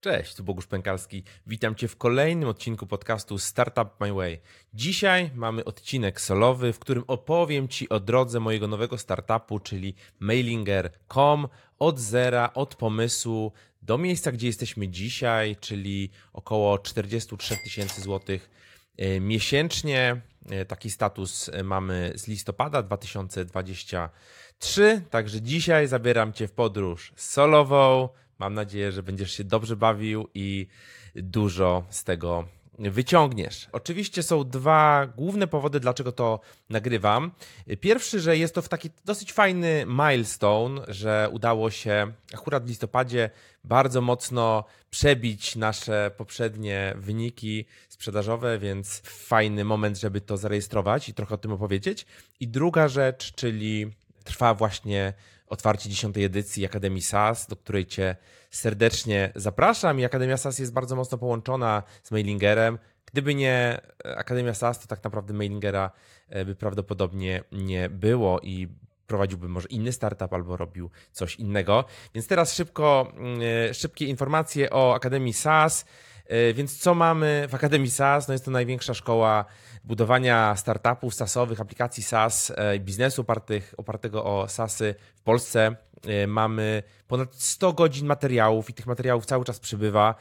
Cześć, tu Bogusz Pękalski. Witam Cię w kolejnym odcinku podcastu Startup My Way. Dzisiaj mamy odcinek solowy, w którym opowiem Ci o drodze mojego nowego startupu, czyli mailinger.com od zera, od pomysłu do miejsca, gdzie jesteśmy dzisiaj, czyli około 43 tysięcy złotych e, miesięcznie. E, taki status mamy z listopada 2023, także dzisiaj zabieram Cię w podróż solową Mam nadzieję, że będziesz się dobrze bawił i dużo z tego wyciągniesz. Oczywiście są dwa główne powody, dlaczego to nagrywam. Pierwszy, że jest to w taki dosyć fajny milestone, że udało się akurat w listopadzie bardzo mocno przebić nasze poprzednie wyniki sprzedażowe, więc fajny moment, żeby to zarejestrować i trochę o tym opowiedzieć. I druga rzecz, czyli trwa właśnie otwarcie 10 edycji Akademii SAS, do której Cię serdecznie zapraszam. I Akademia SAS jest bardzo mocno połączona z Mailingerem. Gdyby nie Akademia SAS, to tak naprawdę Mailingera e, by prawdopodobnie nie było i prowadziłby może inny startup albo robił coś innego. Więc teraz szybko, mm, e, szybkie informacje o Akademii SAS. E, więc co mamy w Akademii SaaS? No jest to największa szkoła budowania startupów SaaSowych, aplikacji SaaS e, biznesu opartych, opartego o SaaSy w Polsce. E, mamy ponad 100 godzin materiałów i tych materiałów cały czas przybywa.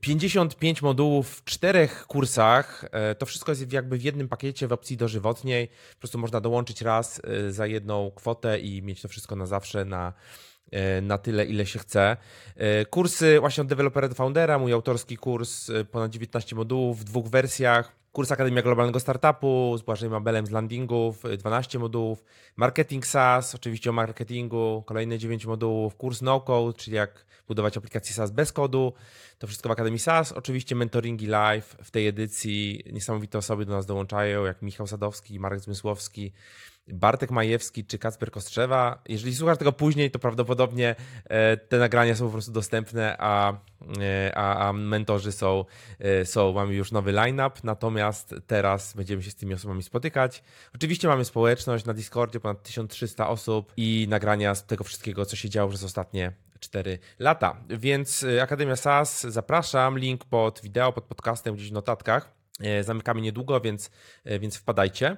55 modułów w czterech kursach. To wszystko jest jakby w jednym pakiecie w opcji dożywotniej. Po prostu można dołączyć raz za jedną kwotę i mieć to wszystko na zawsze na E, na tyle, ile się chce. E, kursy właśnie od dewelopera do foundera, mój autorski kurs, e, ponad 19 modułów w dwóch wersjach. Kurs Akademia Globalnego Startupu z Błażejem Abelem z landingów, 12 modułów. Marketing SaaS, oczywiście o marketingu, kolejne 9 modułów. Kurs No Code, czyli jak budować aplikację SaaS bez kodu. To wszystko w Akademii SaaS. Oczywiście mentoringi live w tej edycji. Niesamowite osoby do nas dołączają, jak Michał Sadowski, Marek Zmysłowski, Bartek Majewski czy Kacper Kostrzewa. Jeżeli słuchasz tego później, to prawdopodobnie e, te nagrania są po prostu dostępne, a, e, a, a mentorzy są, e, są, mamy już nowy line-up, natomiast teraz będziemy się z tymi osobami spotykać. Oczywiście mamy społeczność na Discordzie, ponad 1300 osób i nagrania z tego wszystkiego, co się działo przez ostatnie 4 lata. Więc Akademia SAS, zapraszam, link pod wideo, pod podcastem gdzieś w notatkach. E, zamykamy niedługo, więc, e, więc wpadajcie.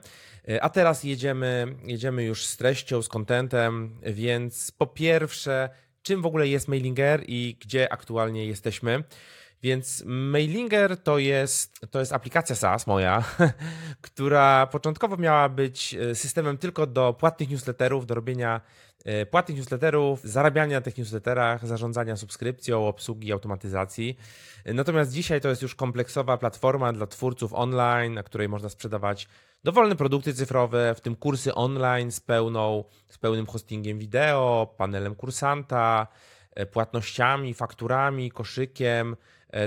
E, a teraz jedziemy, jedziemy już z treścią, z kontentem, więc po pierwsze, czym w ogóle jest Mailinger i gdzie aktualnie jesteśmy? Więc Mailinger to jest, to jest aplikacja SaaS moja, która początkowo miała być systemem tylko do płatnych newsletterów, do robienia płatnych newsletterów, zarabiania na tych newsletterach, zarządzania subskrypcją, obsługi, automatyzacji. E, natomiast dzisiaj to jest już kompleksowa platforma dla twórców online, na której można sprzedawać dowolne produkty cyfrowe, w tym kursy online z, pełną, z pełnym hostingiem wideo, panelem kursanta, e, płatnościami, fakturami, koszykiem.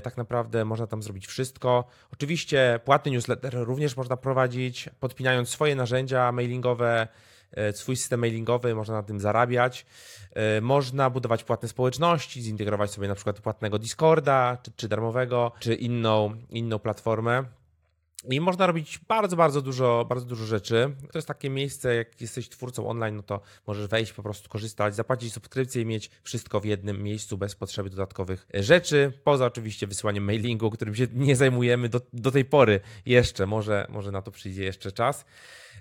Tak naprawdę można tam zrobić wszystko. Oczywiście płatny newsletter również można prowadzić, podpinając swoje narzędzia mailingowe E, swój system mailingowy, można na tym zarabiać. E, można budować płatne społeczności, zintegrować sobie na przykład płatnego Discorda, czy, czy darmowego, czy inną, inną platformę. I można robić bardzo, bardzo dużo, bardzo dużo rzeczy. To jest takie miejsce, jak jesteś twórcą online, no to możesz wejść, po prostu korzystać, zapłacić subskrypcję i mieć wszystko w jednym miejscu bez potrzeby dodatkowych rzeczy. Poza oczywiście wysyłaniem mailingu, którym się nie zajmujemy do, do tej pory jeszcze. Może, może na to przyjdzie jeszcze czas.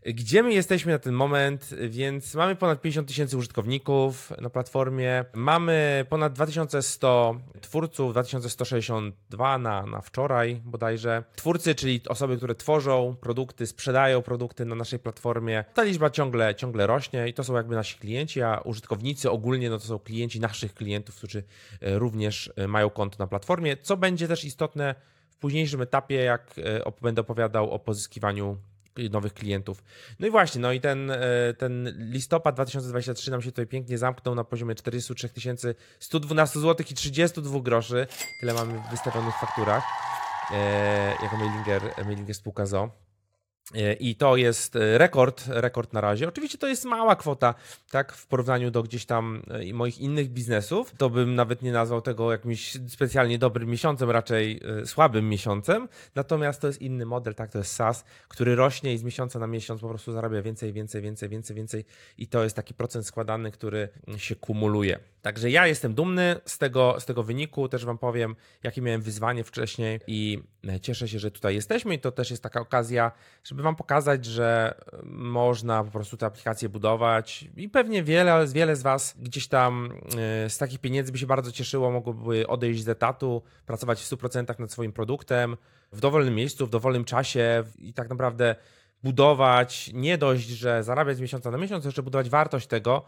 Gdzie my jesteśmy na ten moment? Więc mamy ponad 50 tysięcy użytkowników na platformie, mamy ponad 2100 twórców, 2162 na, na wczoraj bodajże. Twórcy, czyli osoby, które tworzą produkty, sprzedają produkty na naszej platformie. Ta liczba ciągle, ciągle rośnie i to są jakby nasi klienci, a użytkownicy ogólnie no to są klienci naszych klientów, którzy e, również e, mają konto na platformie, co będzie też istotne w późniejszym etapie, jak e, będę opowiadał o pozyskiwaniu nowych klientów. No i właśnie, no i ten, e, ten listopad 2023 nam się tutaj pięknie zamknął na poziomie 43 112 zł i 32 groszy. Tyle mamy w wystawionych fakturach e, jako mailinger, mailinger spółka ZO. E, I to jest e, rekord, rekord na razie. Oczywiście to jest mała kwota, tak, w porównaniu do gdzieś tam e, moich innych biznesów. To bym nawet nie nazwał tego jakimś specjalnie dobrym miesiącem, raczej słabym miesiącem. Natomiast to jest inny model, tak, to jest SaaS, który rośnie i z miesiąca na miesiąc po prostu zarabia więcej, więcej, więcej, więcej, więcej. I to jest taki procent składany, który się kumuluje. Także ja jestem dumny z tego, z tego wyniku. Też Wam powiem, jakie miałem wyzwanie wcześniej i cieszę się, że tutaj jesteśmy. I to też jest taka okazja, żeby Wam pokazać, że można po prostu te aplikacje budować i pewnie wiele, wiele z Was gdzieś tam e, z takich pieniędzy by się bardzo cieszyło, mogłoby odejść z etatu, pracować w 100% nad swoim produktem w dowolnym miejscu, w dowolnym czasie i tak naprawdę budować, nie dość, że zarabiać z miesiąca na miesiąc, jeszcze budować wartość tego,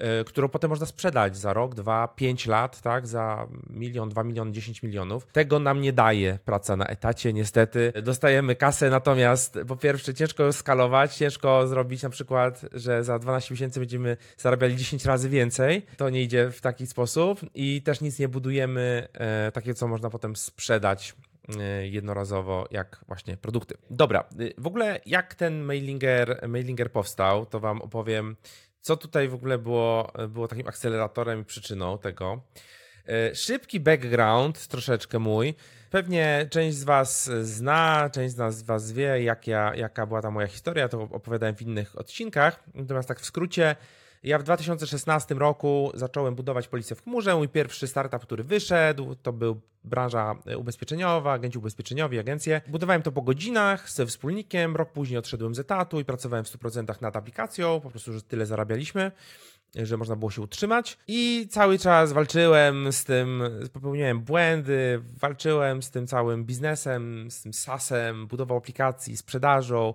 yy, którą potem można sprzedać za rok, dwa, pięć lat, tak, za milion, dwa miliony, dziesięć milionów. Tego nam nie daje praca na etacie, niestety. Dostajemy kasę, natomiast po pierwsze ciężko skalować, ciężko zrobić na przykład, że za 12 miesięcy będziemy zarabiali 10 razy więcej. To nie idzie w taki sposób i też nic nie budujemy takie, co można potem sprzedać jednorazowo, jak właśnie produkty. Dobra, y, w ogóle jak ten mailinger, mailinger powstał, to Wam opowiem, co tutaj w ogóle było, było takim akceleratorem i przyczyną tego. Y, szybki background, troszeczkę mój. Pewnie część z Was zna, część z Was wie, jak ja, jaka była ta moja historia, to opowiadałem w innych odcinkach. Natomiast tak w skrócie, ja w 2016 roku zacząłem budować policję w chmurze. Mój pierwszy startup, który wyszedł, to był branża ubezpieczeniowa, agenci ubezpieczeniowi, agencje. Budowałem to po godzinach ze wspólnikiem. Rok później odszedłem z etatu i pracowałem w 100% nad aplikacją. Po prostu, że tyle zarabialiśmy że można było się utrzymać. I cały czas walczyłem z tym, popełniałem błędy, walczyłem z tym całym biznesem, z tym SaaS-em, budową aplikacji, sprzedażą, E,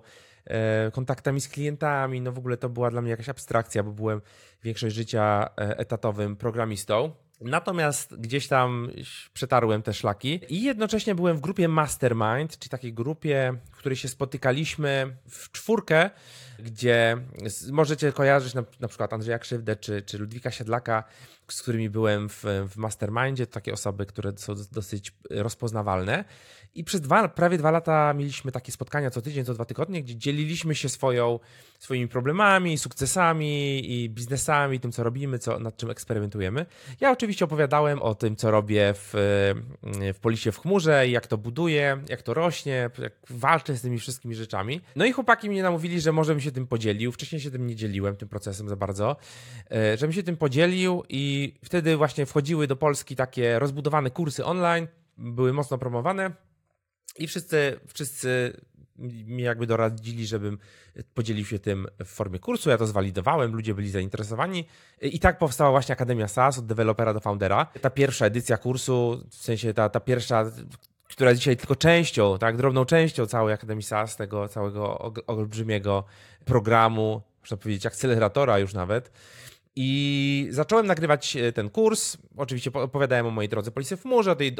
kontaktami z klientami. No w ogóle to była dla mnie jakaś abstrakcja, bo byłem większość życia e, etatowym programistą. Natomiast gdzieś tam przetarłem te szlaki i jednocześnie byłem w grupie Mastermind, czyli takiej grupie, w której się spotykaliśmy w czwórkę, gdzie możecie kojarzyć na, na przykład Andrzeja Krzywdę czy, czy Ludwika Siedlaka, z którymi byłem w, w Mastermindzie, to takie osoby, które są dosyć rozpoznawalne. I przez dwa, prawie dwa lata mieliśmy takie spotkania co tydzień, co dwa tygodnie, gdzie dzieliliśmy się swoją, swoimi problemami, sukcesami i biznesami, tym co robimy, co, nad czym eksperymentujemy. Ja oczywiście opowiadałem o tym, co robię w, w Polisie w chmurze, jak to buduję, jak to rośnie, jak walczę z tymi wszystkimi rzeczami. No i chłopaki mnie namówili, że może bym się tym podzielił. Wcześniej się tym nie dzieliłem, tym procesem za bardzo, e, żebym się tym podzielił i wtedy właśnie wchodziły do Polski takie rozbudowane kursy online, były mocno promowane. I wszyscy, wszyscy mi jakby doradzili, żebym podzielił się tym w formie kursu. Ja to zwalidowałem, ludzie byli zainteresowani. I tak powstała właśnie Akademia SaaS od dewelopera do foundera. Ta pierwsza edycja kursu, w sensie ta, ta pierwsza, która dzisiaj tylko częścią, tak, drobną częścią całej Akademii SaaS, tego całego olbrzymiego programu, można powiedzieć akceleratora już nawet. I zacząłem nagrywać e, ten kurs. Oczywiście opowiadałem o mojej drodze policji w chmurze, o tej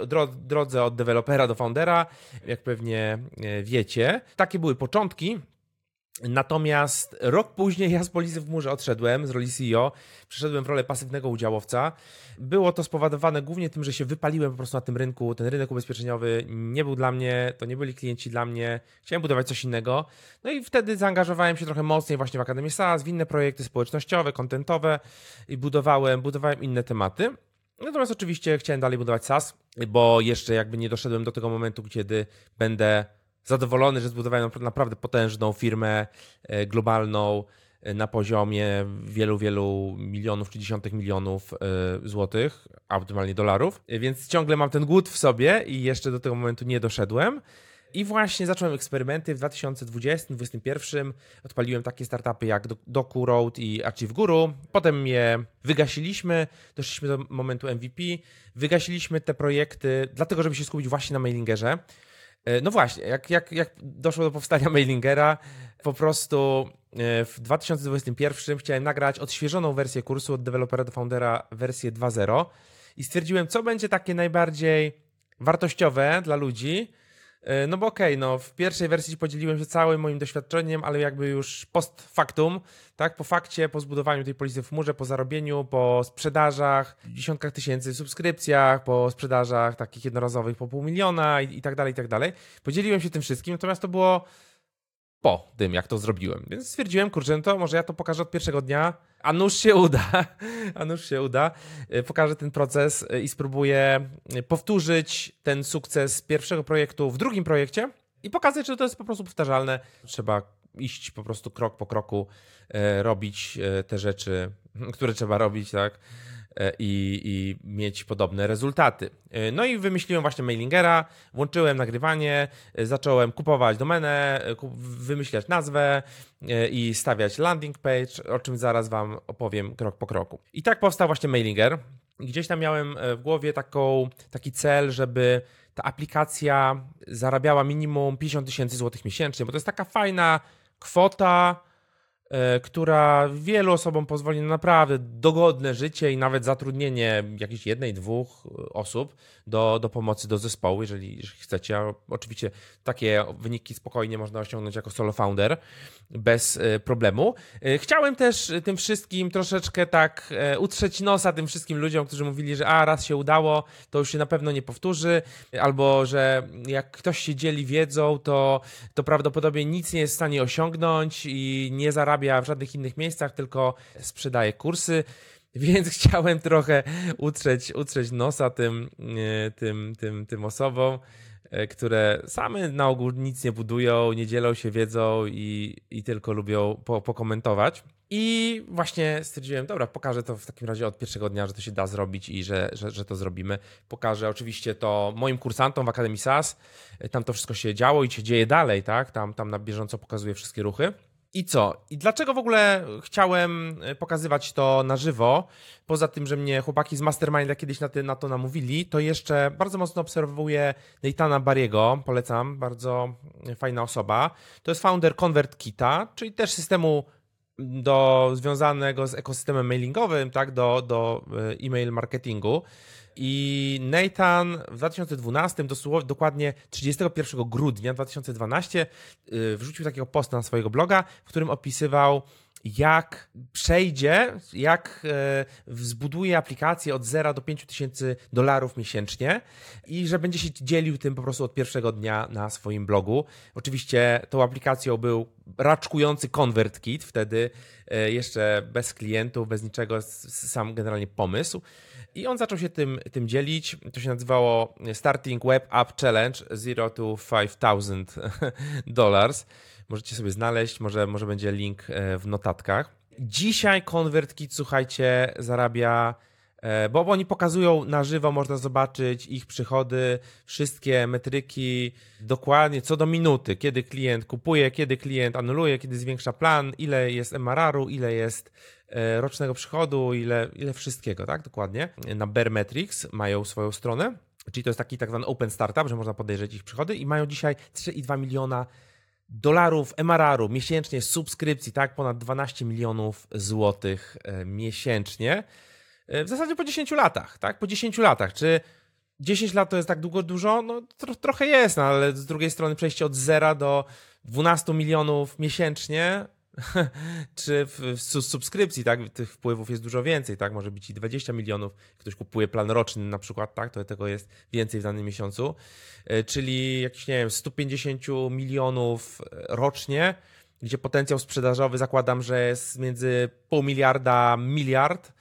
drodze od dewelopera do foundera, jak pewnie e, wiecie. Takie były początki. Natomiast rok później ja z Policji w Murze odszedłem z roli CEO, przeszedłem w rolę pasywnego udziałowca. Było to spowodowane głównie tym, że się wypaliłem po prostu na tym rynku. Ten rynek ubezpieczeniowy nie był dla mnie, to nie byli klienci dla mnie. Chciałem budować coś innego. No i wtedy zaangażowałem się trochę mocniej właśnie w Akademię SaaS, w inne projekty społecznościowe, kontentowe i budowałem, budowałem inne tematy. Natomiast oczywiście chciałem dalej budować SaaS, bo jeszcze jakby nie doszedłem do tego momentu, kiedy będę zadowolony, że zbudowałem naprawdę potężną firmę e, globalną e, na poziomie wielu, wielu milionów czy dziesiątek milionów e, złotych, a optymalnie dolarów. Więc ciągle mam ten głód w sobie i jeszcze do tego momentu nie doszedłem. I właśnie zacząłem eksperymenty w 2020-2021. Odpaliłem takie startupy jak DocuRoad i Achieve Guru. Potem je wygasiliśmy, doszliśmy do momentu MVP. Wygasiliśmy te projekty, dlatego żeby się skupić właśnie na mailingerze. E, no właśnie, jak, jak, jak doszło do powstania Mailingera, po prostu e, w 2021 chciałem nagrać odświeżoną wersję kursu od dewelopera do foundera, wersję 2.0 i stwierdziłem, co będzie takie najbardziej wartościowe dla ludzi, no bo okej, okay, no w pierwszej wersji podzieliłem się całym moim doświadczeniem, ale jakby już post factum, tak, po fakcie, po zbudowaniu tej policji w chmurze, po zarobieniu, po sprzedażach, dziesiątkach tysięcy subskrypcjach, po sprzedażach takich jednorazowych po pół miliona i, i tak dalej, i tak dalej. Podzieliłem się tym wszystkim, natomiast to było po tym, jak to zrobiłem. Więc stwierdziłem, kurczę, no to może ja to pokażę od pierwszego dnia, a nuż się uda, a nuż się uda. Y, pokażę ten proces y, i spróbuję powtórzyć ten sukces pierwszego projektu w drugim projekcie i pokazać, że to jest po prostu powtarzalne. Trzeba iść po prostu krok po kroku, robić te rzeczy, które trzeba robić, tak? E, i, i mieć podobne rezultaty. E, no i wymyśliłem właśnie mailingera, włączyłem nagrywanie, e, zacząłem kupować domenę, wymyślać nazwę i stawiać landing page, o czym zaraz Wam opowiem krok po kroku. I tak powstał właśnie mailinger. Gdzieś tam miałem w głowie taką, taki cel, żeby ta aplikacja zarabiała minimum 50 tysięcy złotych miesięcznie, bo to jest taka fajna kwota, która wielu osobom pozwoli na naprawdę dogodne życie i nawet zatrudnienie jakiejś jednej, dwóch e, osób do, do pomocy do zespołu, jeżeli, chcecie. Oczywiście takie wyniki spokojnie można osiągnąć jako solo founder bez e, problemu. Chciałem też tym wszystkim troszeczkę tak utrzeć nosa tym wszystkim ludziom, którzy mówili, że a raz się udało, to już się na pewno nie powtórzy, albo że jak ktoś się dzieli wiedzą, to, to prawdopodobnie nic nie jest w stanie osiągnąć i nie zarabia w żadnych innych miejscach, tylko sprzedaje kursy. Więc chciałem trochę utrzeć, utrzeć nosa tym, e, tym, tym, tym osobom, e, które same na ogół nic nie budują, nie dzielą się wiedzą i, i tylko lubią po, pokomentować. I właśnie stwierdziłem, dobra, pokażę to w takim razie od pierwszego dnia, że to się da zrobić i że, że, że to zrobimy. Pokażę oczywiście to moim kursantom w Akademii SAS. Tam to wszystko się działo i się dzieje dalej, tak? Tam, tam na bieżąco pokazuję wszystkie ruchy. I co? I dlaczego w ogóle chciałem e, pokazywać to na żywo? Poza tym, że mnie chłopaki z Masterminda kiedyś na, ty, na to namówili, to jeszcze bardzo mocno obserwuję Neitana Bariego, polecam, bardzo fajna osoba. To jest founder ConvertKita, czyli też systemu do, związanego z ekosystemem mailingowym, tak, do, do e, e-mail marketingu. I Nathan w 2012, dosłownie, dokładnie 31 grudnia 2012, y, wrzucił takiego posta na swojego bloga, w którym opisywał, jak przejdzie, jak e, zbuduje aplikację od 0 do 5 tysięcy dolarów miesięcznie i że będzie się dzielił tym po prostu od pierwszego dnia na swoim blogu. Oczywiście tą aplikacją był raczkujący ConvertKit, wtedy e, jeszcze bez klientów, bez niczego, sam generalnie pomysł. I on zaczął się tym, tym dzielić. To się nazywało Starting Web App Challenge 0 to 5000 dollars. Możecie sobie znaleźć, może, może będzie link e, w notatkach. Dzisiaj ConvertKit, słuchajcie, zarabia bo, bo oni pokazują na żywo, można zobaczyć ich przychody, wszystkie metryki dokładnie co do minuty, kiedy klient kupuje, kiedy klient anuluje, kiedy zwiększa plan, ile jest MRR-u, ile jest E, rocznego przychodu, ile, ile wszystkiego, tak? Dokładnie. Na Baremetrics mają swoją stronę, czyli to jest taki tak zwany open startup, że można podejrzeć ich przychody i mają dzisiaj 3,2 miliona dolarów MRR-u miesięcznie subskrypcji, tak? Ponad 12 milionów złotych e, miesięcznie. E, w zasadzie po 10 latach, tak? Po 10 latach. Czy 10 lat to jest tak długo dużo? No tro, trochę jest, no, ale z drugiej strony przejście od zera do 12 milionów miesięcznie czy w, w, subskrypcji, tak, tych wpływów jest dużo więcej, tak, może być i 20 milionów, ktoś kupuje plan roczny na przykład, tak, to tego jest więcej w danym miesiącu, e, czyli jakieś, nie wiem, 150 milionów e, rocznie, gdzie potencjał sprzedażowy zakładam, że jest między pół miliarda, miliard,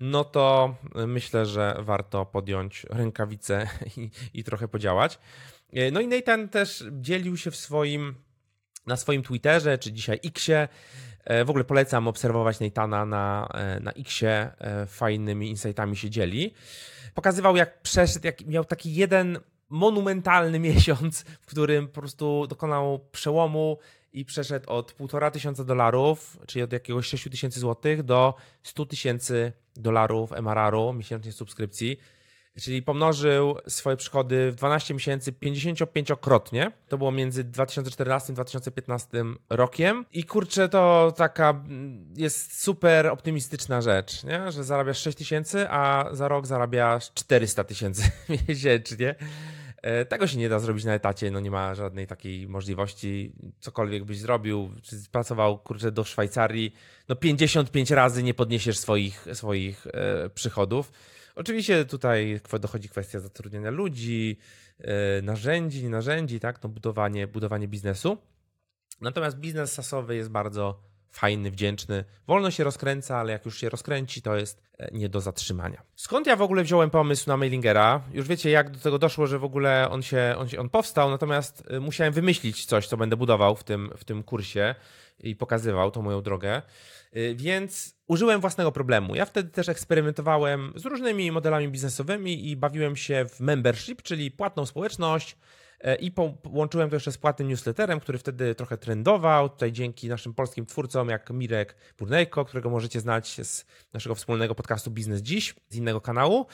no to e, myślę, że warto podjąć rękawice i, i trochę podziałać. No i Nathan też dzielił się w swoim na swoim Twitterze, czy dzisiaj Xie. E, w ogóle polecam obserwować Neitana na, e, na Xie, e, fajnymi insightami się dzieli. Pokazywał, jak przeszedł, jak miał taki jeden monumentalny miesiąc, w którym po prostu dokonał przełomu i przeszedł od 1,5 tysiąca dolarów, czyli od jakiegoś 6 tysięcy złotych do 100 tysięcy dolarów MRR-u miesięcznie subskrypcji czyli pomnożył swoje przychody w 12 miesięcy 55-krotnie. To było między 2014 a 2015 rokiem. I kurczę, to taka mm, jest super optymistyczna rzecz, nie? że zarabiasz 6 tysięcy, a za rok zarabiasz 400 tysięcy miesięcznie. E, tego się nie da zrobić na etacie, no nie ma żadnej takiej możliwości. Cokolwiek byś zrobił, czy pracował kurczę do Szwajcarii, no 55 razy nie podniesiesz swoich, swoich e, przychodów. Oczywiście tutaj dochodzi kwestia zatrudnienia ludzi, e, narzędzi, narzędzi, tak, no budowanie, budowanie biznesu. Natomiast biznes sasowy jest bardzo fajny, wdzięczny. Wolno się rozkręca, ale jak już się rozkręci, to jest e, nie do zatrzymania. Skąd ja w ogóle wziąłem pomysł na mailingera? Już wiecie, jak do tego doszło, że w ogóle on się, on, się, on powstał, natomiast e, musiałem wymyślić coś, co będę budował w tym, w tym kursie i pokazywał tą moją drogę. E, więc użyłem własnego problemu. Ja wtedy też eksperymentowałem z różnymi modelami biznesowymi i bawiłem się w membership, czyli płatną społeczność, I połączyłem to jeszcze z płatnym newsletterem, który wtedy trochę trendował. Tutaj dzięki naszym polskim twórcom, jak Mirek Burnejko, którego możecie znać z naszego wspólnego podcastu Biznes Dziś, z innego kanału.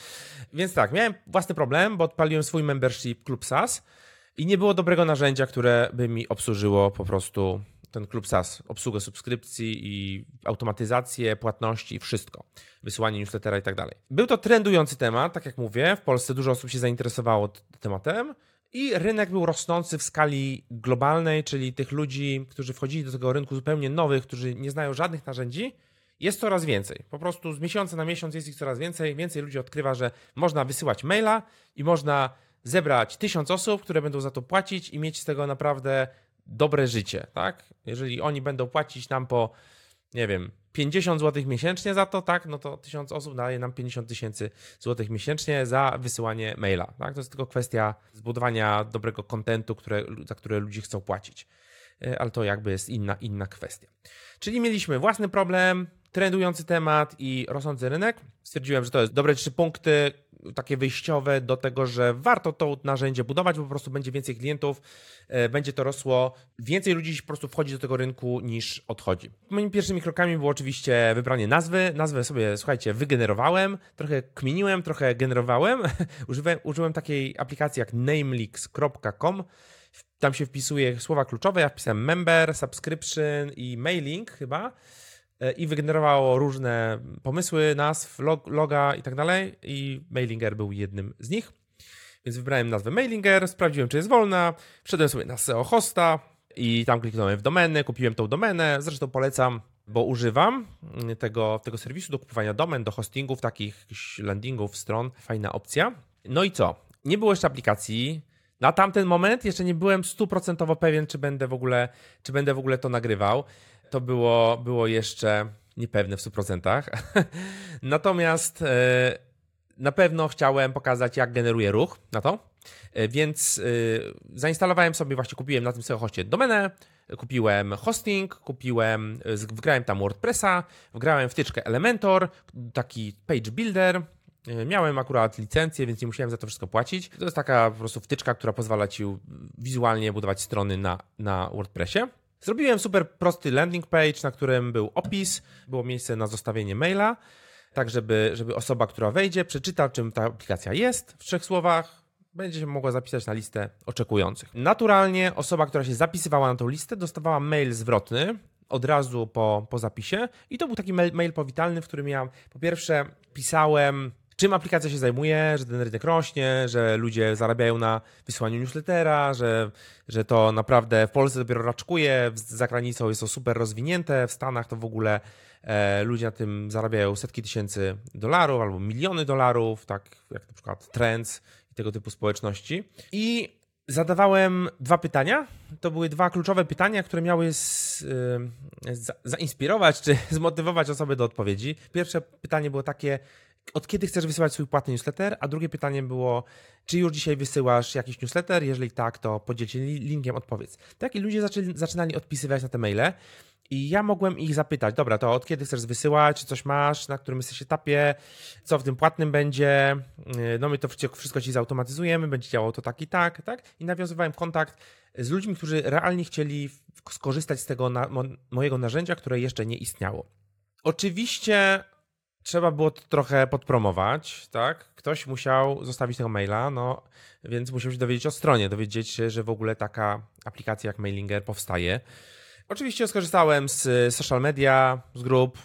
Więc tak, miałem własny problem, bo odpaliłem swój membership Klub SAS i nie było dobrego narzędzia, które by mi obsłużyło po prostu ten klub SAS, obsługę subskrypcji i automatyzację płatności i wszystko, wysyłanie newslettera i tak dalej. Był to trendujący temat, tak jak mówię, w Polsce dużo osób się zainteresowało tematem i rynek był rosnący w skali globalnej, czyli tych ludzi, którzy wchodzili do tego rynku zupełnie nowych, którzy nie znają żadnych narzędzi, jest coraz więcej. Po prostu z miesiąca na miesiąc jest ich coraz więcej. Więcej ludzi odkrywa, że można wysyłać maila i można zebrać tysiąc osób, które będą za to płacić i mieć z tego naprawdę dobre życie, tak? Jeżeli oni będą płacić nam po, nie wiem, 50 zł miesięcznie za to, tak, no to 1000 osób daje nam 50 tysięcy złotych miesięcznie za wysyłanie maila. Tak? To jest tylko kwestia zbudowania dobrego kontentu, za które ludzie chcą płacić. E, ale to jakby jest inna, inna kwestia. Czyli mieliśmy własny problem, trendujący temat i rosnący rynek. Stwierdziłem, że to jest dobre trzy punkty, takie wyjściowe do tego, że warto to narzędzie budować, bo po prostu będzie więcej klientów, e, będzie to rosło, więcej ludzi po prostu wchodzi do tego rynku niż odchodzi. Moimi pierwszymi krokami było oczywiście wybranie nazwy. Nazwę sobie, słuchajcie, wygenerowałem, trochę kminiłem, trochę generowałem. użyłem, użyłem takiej aplikacji jak namelix.com. Tam się wpisuje słowa kluczowe. Ja wpisałem member, subscription i mailing chyba. E, i wygenerowało różne pomysły, nazw, log, loga i tak dalej. I Mailinger był jednym z nich. Więc wybrałem nazwę Mailinger, sprawdziłem, czy jest wolna, wszedłem sobie na SEO hosta i tam kliknąłem w domenę, kupiłem tą domenę, zresztą polecam, bo używam tego, tego serwisu do kupowania domen, do hostingów, takich landingów, stron, fajna opcja. No i co? Nie było jeszcze aplikacji, na tamten moment jeszcze nie byłem stuprocentowo pewien, czy będę w ogóle, czy będę w ogóle to nagrywał to było, było jeszcze niepewne w 100%. Natomiast e, na pewno chciałem pokazać, jak generuję ruch na to. E, więc e, zainstalowałem sobie, właśnie kupiłem na tym SEO hoście domenę, kupiłem hosting, kupiłem, wgrałem tam WordPressa, wgrałem wtyczkę Elementor, taki page builder, Miałem akurat licencję, więc nie musiałem za to wszystko płacić. To jest taka po prostu wtyczka, która pozwala ci wizualnie budować strony na, na WordPressie. Zrobiłem super prosty landing page, na którym był opis, było miejsce na zostawienie maila, tak żeby, żeby osoba, która wejdzie, przeczyta, czym ta aplikacja jest w trzech słowach, będzie się mogła zapisać na listę oczekujących. Naturalnie osoba, która się zapisywała na tą listę, dostawała mail zwrotny od razu po, po zapisie i to był taki mail, mail powitalny, w którym ja po pierwsze pisałem czym aplikacja się zajmuje, że ten rynek rośnie, że ludzie zarabiają na wysyłaniu newslettera, że, że to naprawdę w Polsce dopiero raczkuje, za granicą jest to super rozwinięte, w Stanach to w ogóle e, ludzie na tym zarabiają setki tysięcy dolarów albo miliony dolarów, tak jak na przykład Trends i tego typu społeczności. I zadawałem dwa pytania. To były dwa kluczowe pytania, które miały z, y, za, zainspirować czy zmotywować osoby do odpowiedzi. Pierwsze pytanie było takie, od kiedy chcesz wysyłać swój płatny newsletter? A drugie pytanie było, czy już dzisiaj wysyłasz jakiś newsletter? Jeżeli tak, to podziel się linkiem, odpowiedz. Tak, i ludzie zaczęli, zaczynali odpisywać na te maile. I ja mogłem ich zapytać, dobra, to od kiedy chcesz wysyłać, czy coś masz, na którym jesteś etapie, co w tym płatnym będzie, yy, no my to wszystko ci zautomatyzujemy, będzie działało to tak i tak, tak? I nawiązywałem kontakt z ludźmi, którzy realnie chcieli skorzystać z tego na, mojego narzędzia, które jeszcze nie istniało. Oczywiście trzeba było to trochę podpromować, tak? Ktoś musiał zostawić tego maila, no więc musiał się dowiedzieć o stronie, dowiedzieć się, że w ogóle taka aplikacja jak Mailinger powstaje. Oczywiście skorzystałem z social media, z grup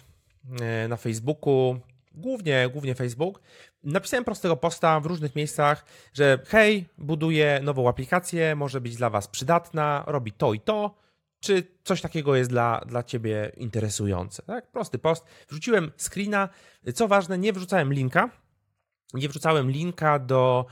e, na Facebooku, głównie, głównie Facebook. Napisałem prostego posta w różnych miejscach, że hej, buduję nową aplikację, może być dla Was przydatna, robi to i to czy coś takiego jest dla, dla ciebie interesujące. Tak? Prosty post. Wrzuciłem screena. Co ważne, nie wrzucałem linka. Nie wrzucałem linka do,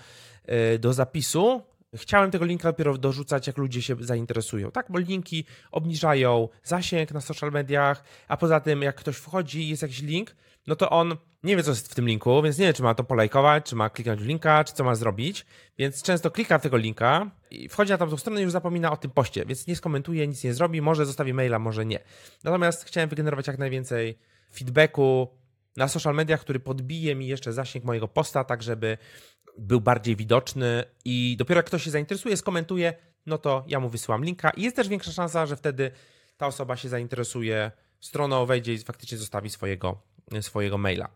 e, do zapisu, chciałem tego linka dopiero dorzucać, jak ludzie się zainteresują, tak? Bo linki obniżają zasięg na social mediach, a poza tym, jak ktoś wchodzi i jest jakiś link, no to on nie wie, co jest w tym linku, więc nie wie, czy ma to polajkować, czy ma kliknąć w linka, czy co ma zrobić, więc często klika w tego linka i wchodzi na tamtą stronę i już zapomina o tym poście, więc nie skomentuje, nic nie zrobi, może zostawi maila, może nie. Natomiast chciałem wygenerować jak najwięcej feedbacku na social mediach, który podbije mi jeszcze zasięg mojego posta, tak żeby był bardziej widoczny i dopiero jak ktoś się zainteresuje, skomentuje, no to ja mu wysyłam linka i jest też większa szansa, że wtedy ta osoba się zainteresuje stroną, wejdzie i faktycznie zostawi swojego, swojego maila.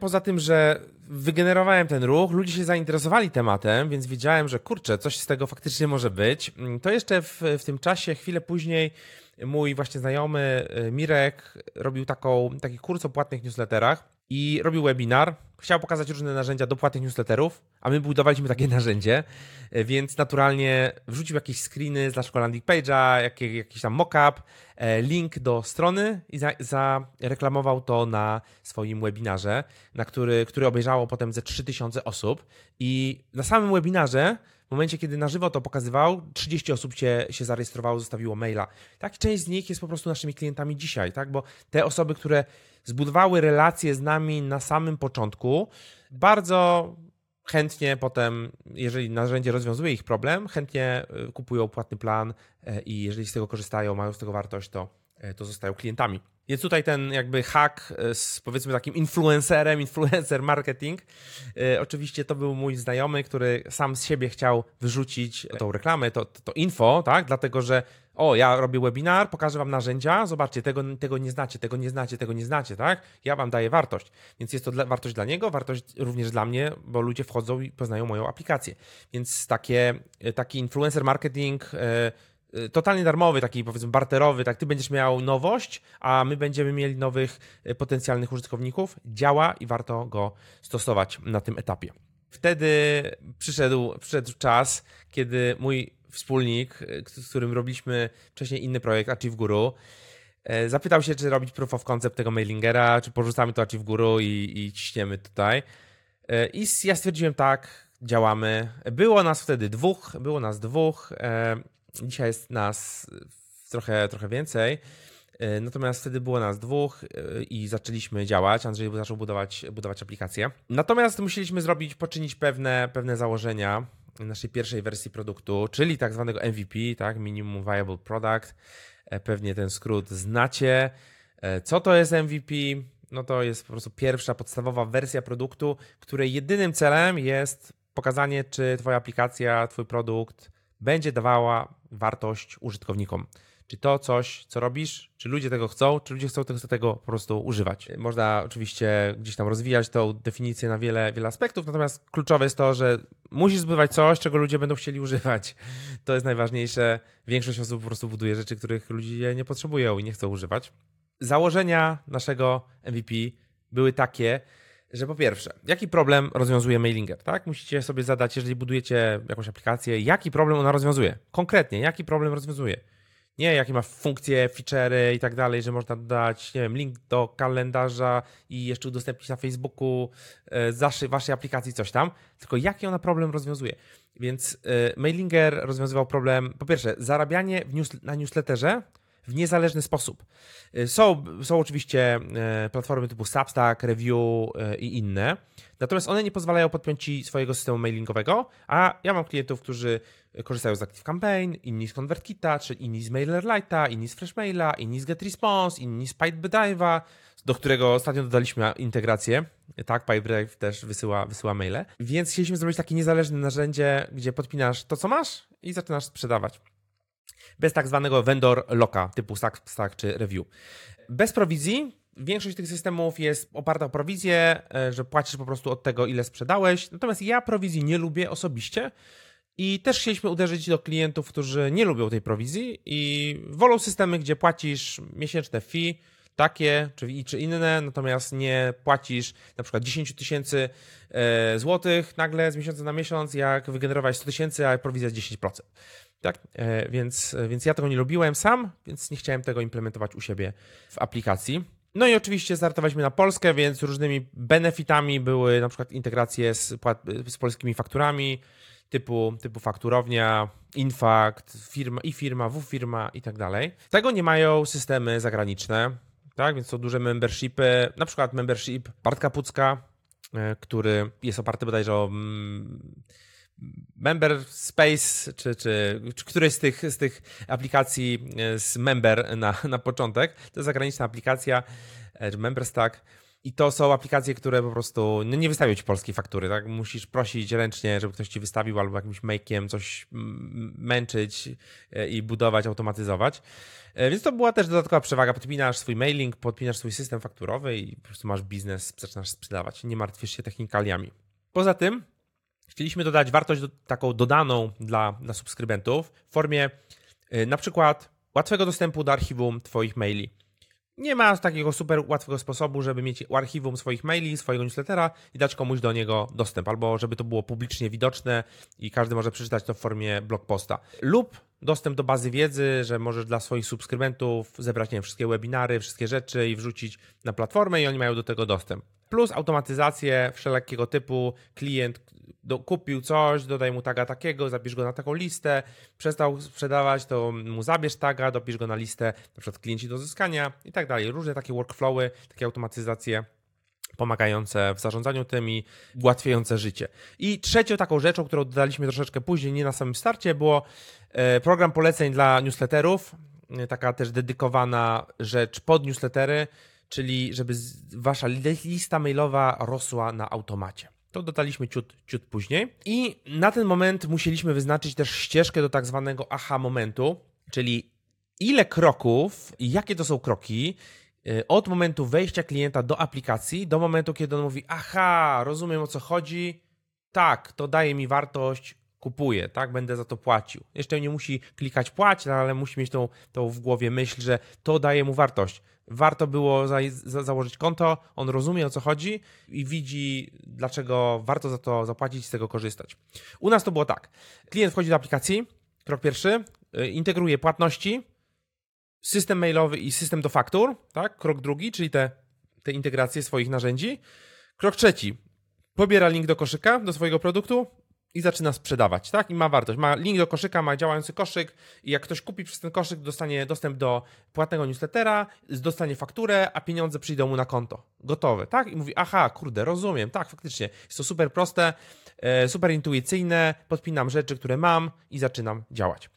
Poza tym, że wygenerowałem ten ruch, ludzie się zainteresowali tematem, więc wiedziałem, że kurczę, coś z tego faktycznie może być. To jeszcze w, w tym czasie, chwilę później, mój właśnie znajomy y, Mirek robił taką, taki kurs o płatnych newsletterach i robił webinar. Chciał pokazać różne narzędzia do płatnych newsletterów, a my budowaliśmy takie narzędzie, e, więc naturalnie wrzucił jakieś screeny z naszego landing page'a, jakiś, tam mockup, e, link do strony i zareklamował to na swoim webinarze, na który, który obejrzało potem ze 3000 osób. I na samym webinarze w momencie, kiedy na żywo to pokazywał, 30 osób się, się zarejestrowało, zostawiło maila. Tak, część z nich jest po prostu naszymi klientami dzisiaj, tak? Bo te osoby, które zbudowały relacje z nami na samym początku, bardzo chętnie potem, jeżeli narzędzie rozwiązuje ich problem, chętnie y, kupują płatny plan e, i jeżeli z tego korzystają, mają z tego wartość, to, e, to zostają klientami. Więc tutaj ten jakby hack z powiedzmy takim influencerem, influencer marketing. E, oczywiście to był mój znajomy, który sam z siebie chciał wyrzucić tą reklamę, to, to, info, tak? Dlatego, że o, ja robię webinar, pokażę wam narzędzia, zobaczcie, tego, tego nie znacie, tego nie znacie, tego nie znacie, tak? Ja wam daję wartość. Więc jest to dla, wartość dla niego, wartość również dla mnie, bo ludzie wchodzą i poznają moją aplikację. Więc takie, taki influencer marketing e, e, totalnie darmowy, taki powiedzmy barterowy, tak ty będziesz miał nowość, a my będziemy mieli nowych e, potencjalnych użytkowników, działa i warto go stosować na tym etapie. Wtedy przyszedł, przyszedł czas, kiedy mój wspólnik, e, z którym robiliśmy wcześniej inny projekt, Achieve Guru, zapytał się, czy robić proof of concept tego mailingera, czy porzucamy to Achieve Guru i, i ciśniemy tutaj. I ja stwierdziłem tak, działamy. Było nas wtedy dwóch, było nas dwóch, dzisiaj jest nas trochę, trochę więcej. Natomiast wtedy było nas dwóch i zaczęliśmy działać. Andrzej zaczął budować, budować aplikację. Natomiast musieliśmy zrobić, poczynić pewne, pewne założenia naszej pierwszej wersji produktu, czyli tak zwanego MVP, tak, Minimum Viable Product. E, pewnie ten skrót znacie. E, co to jest MVP? No to jest po prostu pierwsza podstawowa wersja produktu, której jedynym celem jest pokazanie, czy Twoja aplikacja, Twój produkt będzie dawała wartość użytkownikom. Czy to coś, co robisz, czy ludzie tego chcą, czy ludzie chcą tego, tego po prostu używać. Można oczywiście gdzieś tam rozwijać tą definicję na wiele, wiele aspektów, natomiast kluczowe jest to, że musisz zbywać coś, czego ludzie będą chcieli używać. To jest najważniejsze. Większość osób po prostu buduje rzeczy, których ludzie nie potrzebują i nie chcą używać. Założenia naszego MVP były takie, że po pierwsze, jaki problem rozwiązuje Mailinger, tak? Musicie sobie zadać, jeżeli budujecie jakąś aplikację, jaki problem ona rozwiązuje. Konkretnie, jaki problem rozwiązuje nie jakie ma funkcje, feature'y i tak dalej, że można dodać, nie wiem, link do kalendarza i jeszcze udostępnić na Facebooku z e, waszej, waszej aplikacji coś tam, tylko jaki ona problem rozwiązuje. Więc e, Mailinger rozwiązywał problem, po pierwsze, zarabianie news, na newsletterze w niezależny sposób. E, są, są oczywiście platformy typu Substack, Review i inne, natomiast one nie pozwalają podpiąć ci swojego systemu mailingowego, a ja mam klientów, którzy korzystają z Active Campaign, inni z ConvertKita, czy inni z MailerLite'a, inni z Freshmaila, inni z GetResponse, inni z Pipedrive'a, do którego ostatnio dodaliśmy integrację. Tak, Pipedrive też wysyła, wysyła maile. Więc chcieliśmy zrobić takie niezależne narzędzie, gdzie podpinasz to, co masz i zaczynasz sprzedawać. Bez tak zwanego vendor locka typu Stack, Stack czy Review. Bez prowizji, Większość tych systemów jest oparta o prowizję, e, że płacisz po prostu od tego, ile sprzedałeś. Natomiast ja prowizji nie lubię osobiście, i też chcieliśmy uderzyć do klientów, którzy nie lubią tej prowizji i wolą systemy, gdzie płacisz miesięczne fee, takie czy, czy inne, natomiast nie płacisz na przykład 10 tysięcy e, złotych nagle z miesiąca na miesiąc, jak wygenerować 100 tysięcy, a prowizja jest 10%. Tak? E, więc, więc ja tego nie lubiłem sam, więc nie chciałem tego implementować u siebie w aplikacji. No i oczywiście startowaliśmy na Polskę, więc różnymi benefitami były na przykład integracje z, z polskimi fakturami, typu, typu fakturownia, Infakt, firma i firma, W firma i tak dalej. Tego nie mają systemy zagraniczne, tak? Więc są duże membershipy, na przykład membership Bartka Pucka, e, który jest oparty bodajże o mm, Member Space, czy, czy, czy któryś z tych, z tych aplikacji e, z Member na, na początek. To jest zagraniczna aplikacja, e, Member Stack. I to są aplikacje, które po prostu no nie wystawią ci polskiej faktury, tak? Musisz prosić ręcznie, żeby ktoś ci wystawił albo jakimś make'iem coś męczyć e, i budować, automatyzować. Więc to była też dodatkowa przewaga. Podpinasz swój mailing, podpinasz swój system fakturowy i po prostu masz biznes, zaczynasz sprzedawać. Nie martwisz się technikaliami. Poza tym Chcieliśmy dodać wartość do, taką dodaną dla, dla subskrybentów w formie yy, na przykład łatwego dostępu do archiwum Twoich maili. Nie ma takiego super łatwego sposobu, żeby mieć archiwum swoich maili, swojego newslettera i dać komuś do niego dostęp, albo żeby to było publicznie widoczne i każdy może przeczytać to w formie blog posta. Lub dostęp do bazy wiedzy, że możesz dla swoich subskrybentów zebrać nie wiem, wszystkie webinary, wszystkie rzeczy i wrzucić na platformę i oni mają do tego dostęp. Plus automatyzację wszelkiego typu. Klient do, kupił coś, dodaj mu taga takiego, zapisz go na taką listę, przestał sprzedawać, to mu zabierz taga, dopisz go na listę, na przykład klienci do zyskania i tak dalej. Różne takie workflowy, takie automatyzacje pomagające w zarządzaniu tym i ułatwiające życie. I trzecią taką rzeczą, którą dodaliśmy troszeczkę później, nie na samym starcie, było e, program poleceń dla newsletterów, e, taka też dedykowana rzecz pod newslettery, czyli żeby wasza lista mailowa rosła na automacie. To dodaliśmy ciut, ciut później. I na ten moment musieliśmy wyznaczyć też ścieżkę do tak zwanego aha momentu, czyli ile kroków jakie to są kroki y, od momentu wejścia klienta do aplikacji do momentu, kiedy on mówi: Aha, rozumiem o co chodzi, tak, to daje mi wartość, kupuję, tak, będę za to płacił. Jeszcze nie musi klikać płać, ale musi mieć tą, tą w głowie myśl, że to daje mu wartość warto było za, za, założyć konto, on rozumie o co chodzi i widzi, dlaczego warto za to zapłacić i z tego korzystać. U nas to było tak. Klient wchodzi do aplikacji, krok pierwszy, y, integruje płatności, system mailowy i system do faktur, tak? Krok drugi, czyli te, te integracje swoich narzędzi. Krok trzeci, pobiera link do koszyka, do swojego produktu, i zaczyna sprzedawać, tak? I ma wartość. Ma link do koszyka, ma działający koszyk i jak ktoś kupi przez ten koszyk, dostanie dostęp do płatnego newslettera, dostanie fakturę, a pieniądze przyjdą mu na konto. Gotowe, tak? I mówi, aha, kurde, rozumiem, tak, faktycznie. Jest to super proste, e, super intuicyjne, podpinam rzeczy, które mam i zaczynam działać.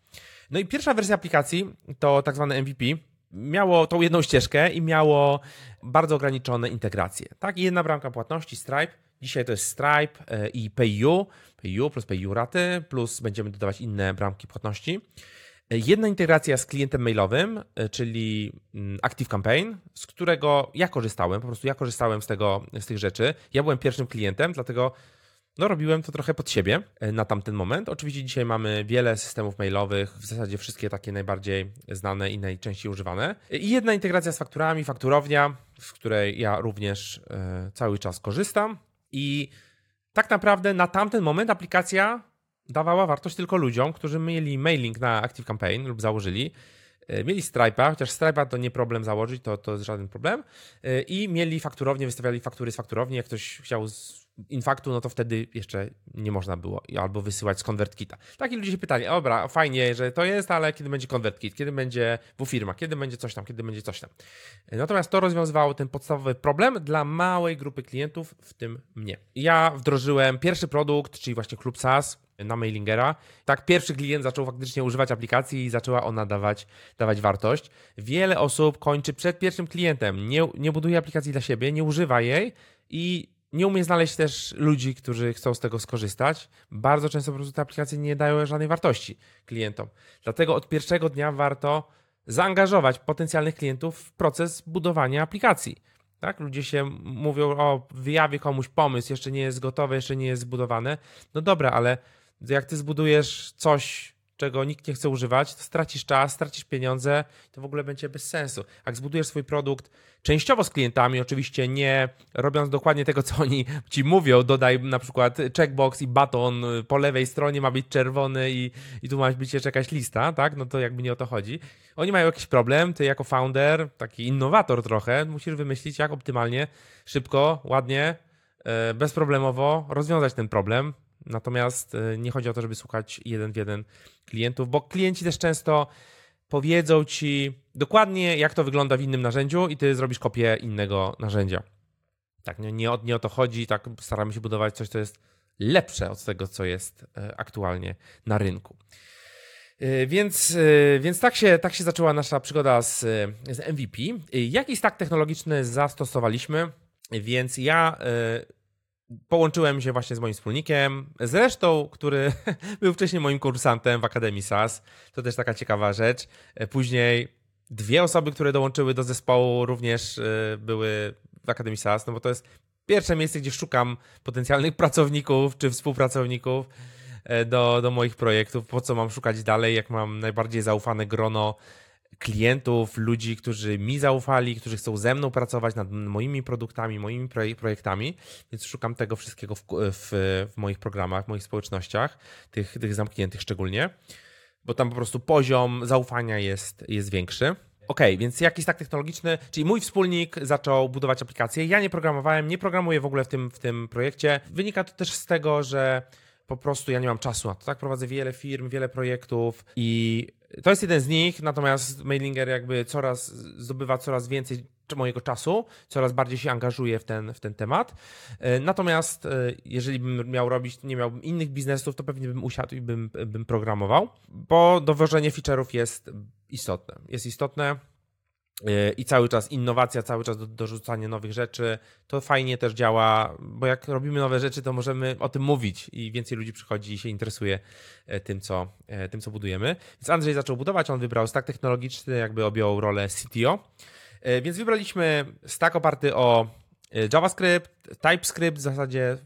No i pierwsza wersja aplikacji to tak zwane MVP, miało tą jedną ścieżkę i miało bardzo ograniczone integracje. Tak, I jedna bramka płatności Stripe. Dzisiaj to jest Stripe e, i PayU. PayU plus PayU raty, plus będziemy dodawać inne bramki płatności. E, jedna integracja z klientem mailowym, e, czyli mm, Active Campaign, z którego ja korzystałem, po prostu ja korzystałem z, tego, z tych rzeczy. Ja byłem pierwszym klientem, dlatego no, robiłem to trochę pod siebie na tamten moment. Oczywiście dzisiaj mamy wiele systemów mailowych, w zasadzie wszystkie takie najbardziej znane i najczęściej używane. I jedna integracja z fakturami, fakturownia, z której ja również cały czas korzystam. I tak naprawdę na tamten moment aplikacja dawała wartość tylko ludziom, którzy mieli mailing na Active Campaign lub założyli. E, mieli Stripe'a, chociaż Stripe'a to nie problem założyć, to, to jest żaden problem. E, I mieli fakturownię, wystawiali faktury z fakturowni. Jak ktoś chciał infaktu, no to wtedy jeszcze nie można było albo wysyłać z ConvertKita. Taki ludzie się pytali, dobra, fajnie, że to jest, ale kiedy będzie ConvertKit, kiedy będzie firma, kiedy będzie coś tam, kiedy będzie coś tam. Natomiast to rozwiązywało ten podstawowy problem dla małej grupy klientów, w tym mnie. Ja wdrożyłem pierwszy produkt, czyli właśnie Klub SaaS, na mailingera. Tak, pierwszy klient zaczął faktycznie używać aplikacji i zaczęła ona dawać, dawać wartość. Wiele osób kończy przed pierwszym klientem, nie, nie buduje aplikacji dla siebie, nie używa jej i nie umie znaleźć też ludzi, którzy chcą z tego skorzystać. Bardzo często po prostu te aplikacje nie dają żadnej wartości klientom. Dlatego od pierwszego dnia warto zaangażować potencjalnych klientów w proces budowania aplikacji. Tak? Ludzie się mówią, o, wyjawię komuś pomysł, jeszcze nie jest gotowe, jeszcze nie jest zbudowane. No dobra, ale jak ty zbudujesz coś, czego nikt nie chce używać, to stracisz czas, stracisz pieniądze, to w ogóle będzie bez sensu. Jak zbudujesz swój produkt częściowo z klientami, oczywiście nie robiąc dokładnie tego, co oni ci mówią, dodaj na przykład checkbox i baton po lewej stronie ma być czerwony i, i tu ma być jeszcze jakaś lista, tak? No to jakby nie o to chodzi. Oni mają jakiś problem, ty jako founder, taki innowator trochę, musisz wymyślić, jak optymalnie, szybko, ładnie, e, bezproblemowo rozwiązać ten problem Natomiast y, nie chodzi o to, żeby słuchać jeden w jeden klientów, bo klienci też często powiedzą ci dokładnie, jak to wygląda w innym narzędziu, i ty zrobisz kopię innego narzędzia. Tak, nie, nie, o, nie o to chodzi, tak staramy się budować coś, co jest lepsze od tego, co jest e, aktualnie na rynku. E, więc, e, więc tak, się, tak się zaczęła nasza przygoda z, z MVP. Jaki stack technologiczny zastosowaliśmy? Więc ja połączyłem się właśnie z moim wspólnikiem, zresztą, który był wcześniej moim kursantem w Akademii SAS. To też taka ciekawa rzecz. Później dwie osoby, które dołączyły do zespołu, również były w Akademii SAS, no bo to jest pierwsze miejsce, gdzie szukam potencjalnych pracowników czy współpracowników e, do, do moich projektów. Po co mam szukać dalej, jak mam najbardziej zaufane grono klientów, ludzi, którzy mi zaufali, którzy chcą ze mną pracować nad moimi produktami, moimi projektami, więc szukam tego wszystkiego w, w, w moich programach, w moich społecznościach, tych, tych zamkniętych szczególnie, bo tam po prostu poziom zaufania jest, jest większy. OK, więc jakiś tak technologiczny, czyli mój wspólnik zaczął budować aplikację. Ja nie programowałem, nie programuję w ogóle w tym, w tym projekcie. Wynika to też z tego, że po prostu ja nie mam czasu na to. Tak, prowadzę wiele firm, wiele projektów i to jest jeden z nich, natomiast Mailinger jakby coraz zdobywa coraz więcej mojego czasu, coraz bardziej się angażuję w ten, w ten temat. E, natomiast e, jeżeli bym miał robić, nie miałbym innych biznesów, to pewnie bym usiadł i bym, bym programował, bo dowożenie feature'ów jest istotne. Jest istotne i cały czas innowacja, cały czas do, dorzucanie nowych rzeczy, to fajnie też działa, bo jak robimy nowe rzeczy, to możemy o tym mówić i więcej ludzi przychodzi i się interesuje tym, co, tym, co budujemy. Więc Andrzej zaczął budować, on wybrał stack technologiczny, jakby objął rolę CTO. E, więc wybraliśmy stack oparty o e, JavaScript, TypeScript, w zasadzie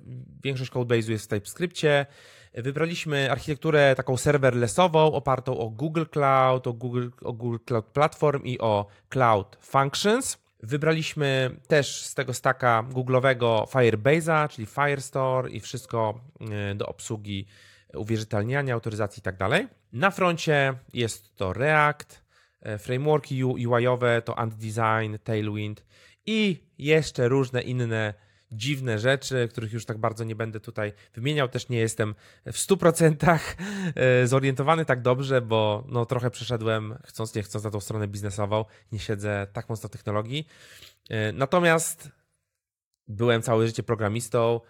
większość codebase'u jest w TypeScriptie. Wybraliśmy architekturę taką serverlessową, opartą o Google Cloud, o Google, o Google Cloud Platform i o Cloud Functions. Wybraliśmy też z tego stacka Google'owego Firebase'a, czyli Firestore i wszystko e, do obsługi uwierzytelniania, autoryzacji i tak dalej. Na froncie jest to React, E, frameworki UI-owe to AntDesign, Tailwind i jeszcze różne inne dziwne rzeczy, których już tak bardzo nie będę tutaj wymieniał. Też nie jestem w 100% e, zorientowany tak dobrze, bo no, trochę przeszedłem, chcąc nie chcąc, na tą stronę biznesową. Nie siedzę tak mocno w technologii. E, natomiast byłem całe życie programistą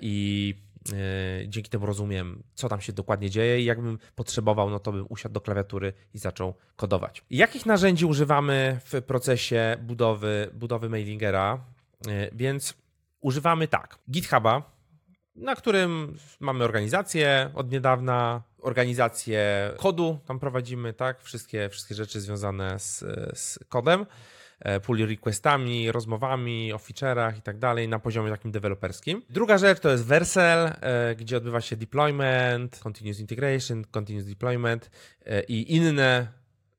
i E, dzięki temu rozumiem, co tam się dokładnie dzieje i jakbym potrzebował, no to bym usiadł do klawiatury i zaczął kodować. Jakich narzędzi używamy w procesie budowy, budowy mailingera? Więc używamy tak, GitHuba, na którym mamy organizację od niedawna, organizację kodu tam prowadzimy, tak, wszystkie, wszystkie rzeczy związane z, z kodem. E, pull requestami, rozmowami o feature'ach i tak dalej na poziomie takim deweloperskim. Druga rzecz to jest Vercel, e, gdzie odbywa się deployment, continuous integration, continuous deployment e, i inne,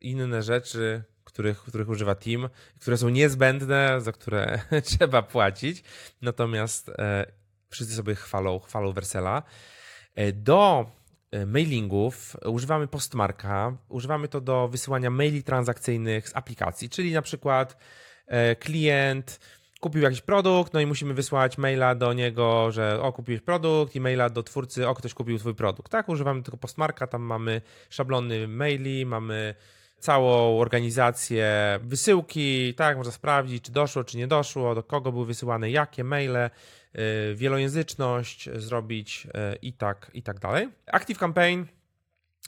inne rzeczy, których, których używa Team, które są niezbędne, za które trzeba płacić. Natomiast wszyscy sobie chwalą, chwalą Vercela. Do E, mailingów używamy postmarka, używamy to do wysyłania maili transakcyjnych z aplikacji, czyli na przykład e, klient kupił jakiś produkt, no i musimy wysłać maila do niego, że o, kupiłeś produkt i maila do twórcy, o, ktoś kupił twój produkt. Tak, używamy tylko postmarka, tam mamy szablony maili, mamy całą organizację wysyłki, tak, można sprawdzić, czy doszło, czy nie doszło, do kogo były wysyłane jakie maile, Y, wielojęzyczność zrobić y, i tak, i tak dalej. Active Campaign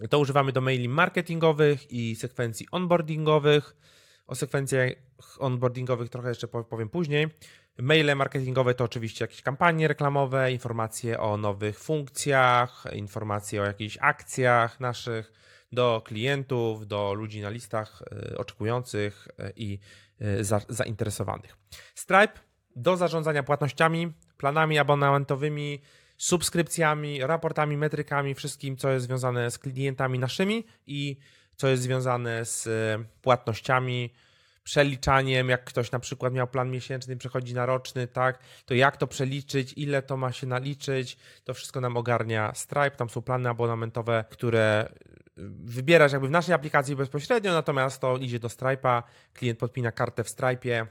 to używamy do maili marketingowych i sekwencji onboardingowych. O sekwencjach onboardingowych trochę jeszcze powiem później. Maile marketingowe to oczywiście jakieś kampanie reklamowe, informacje o nowych funkcjach, informacje o jakichś akcjach naszych do klientów, do ludzi na listach y, oczekujących i zainteresowanych. Stripe do zarządzania płatnościami, planami abonamentowymi, subskrypcjami, raportami, metrykami, wszystkim, co jest związane z klientami naszymi i co jest związane z e, płatnościami, przeliczaniem, jak ktoś na przykład miał plan miesięczny, przechodzi na roczny, tak, to jak to przeliczyć, ile to ma się naliczyć, to wszystko nam ogarnia Stripe, tam są plany abonamentowe, które wybierasz jakby w naszej aplikacji bezpośrednio, natomiast to idzie do Stripe'a, klient podpina kartę w Stripe'ie,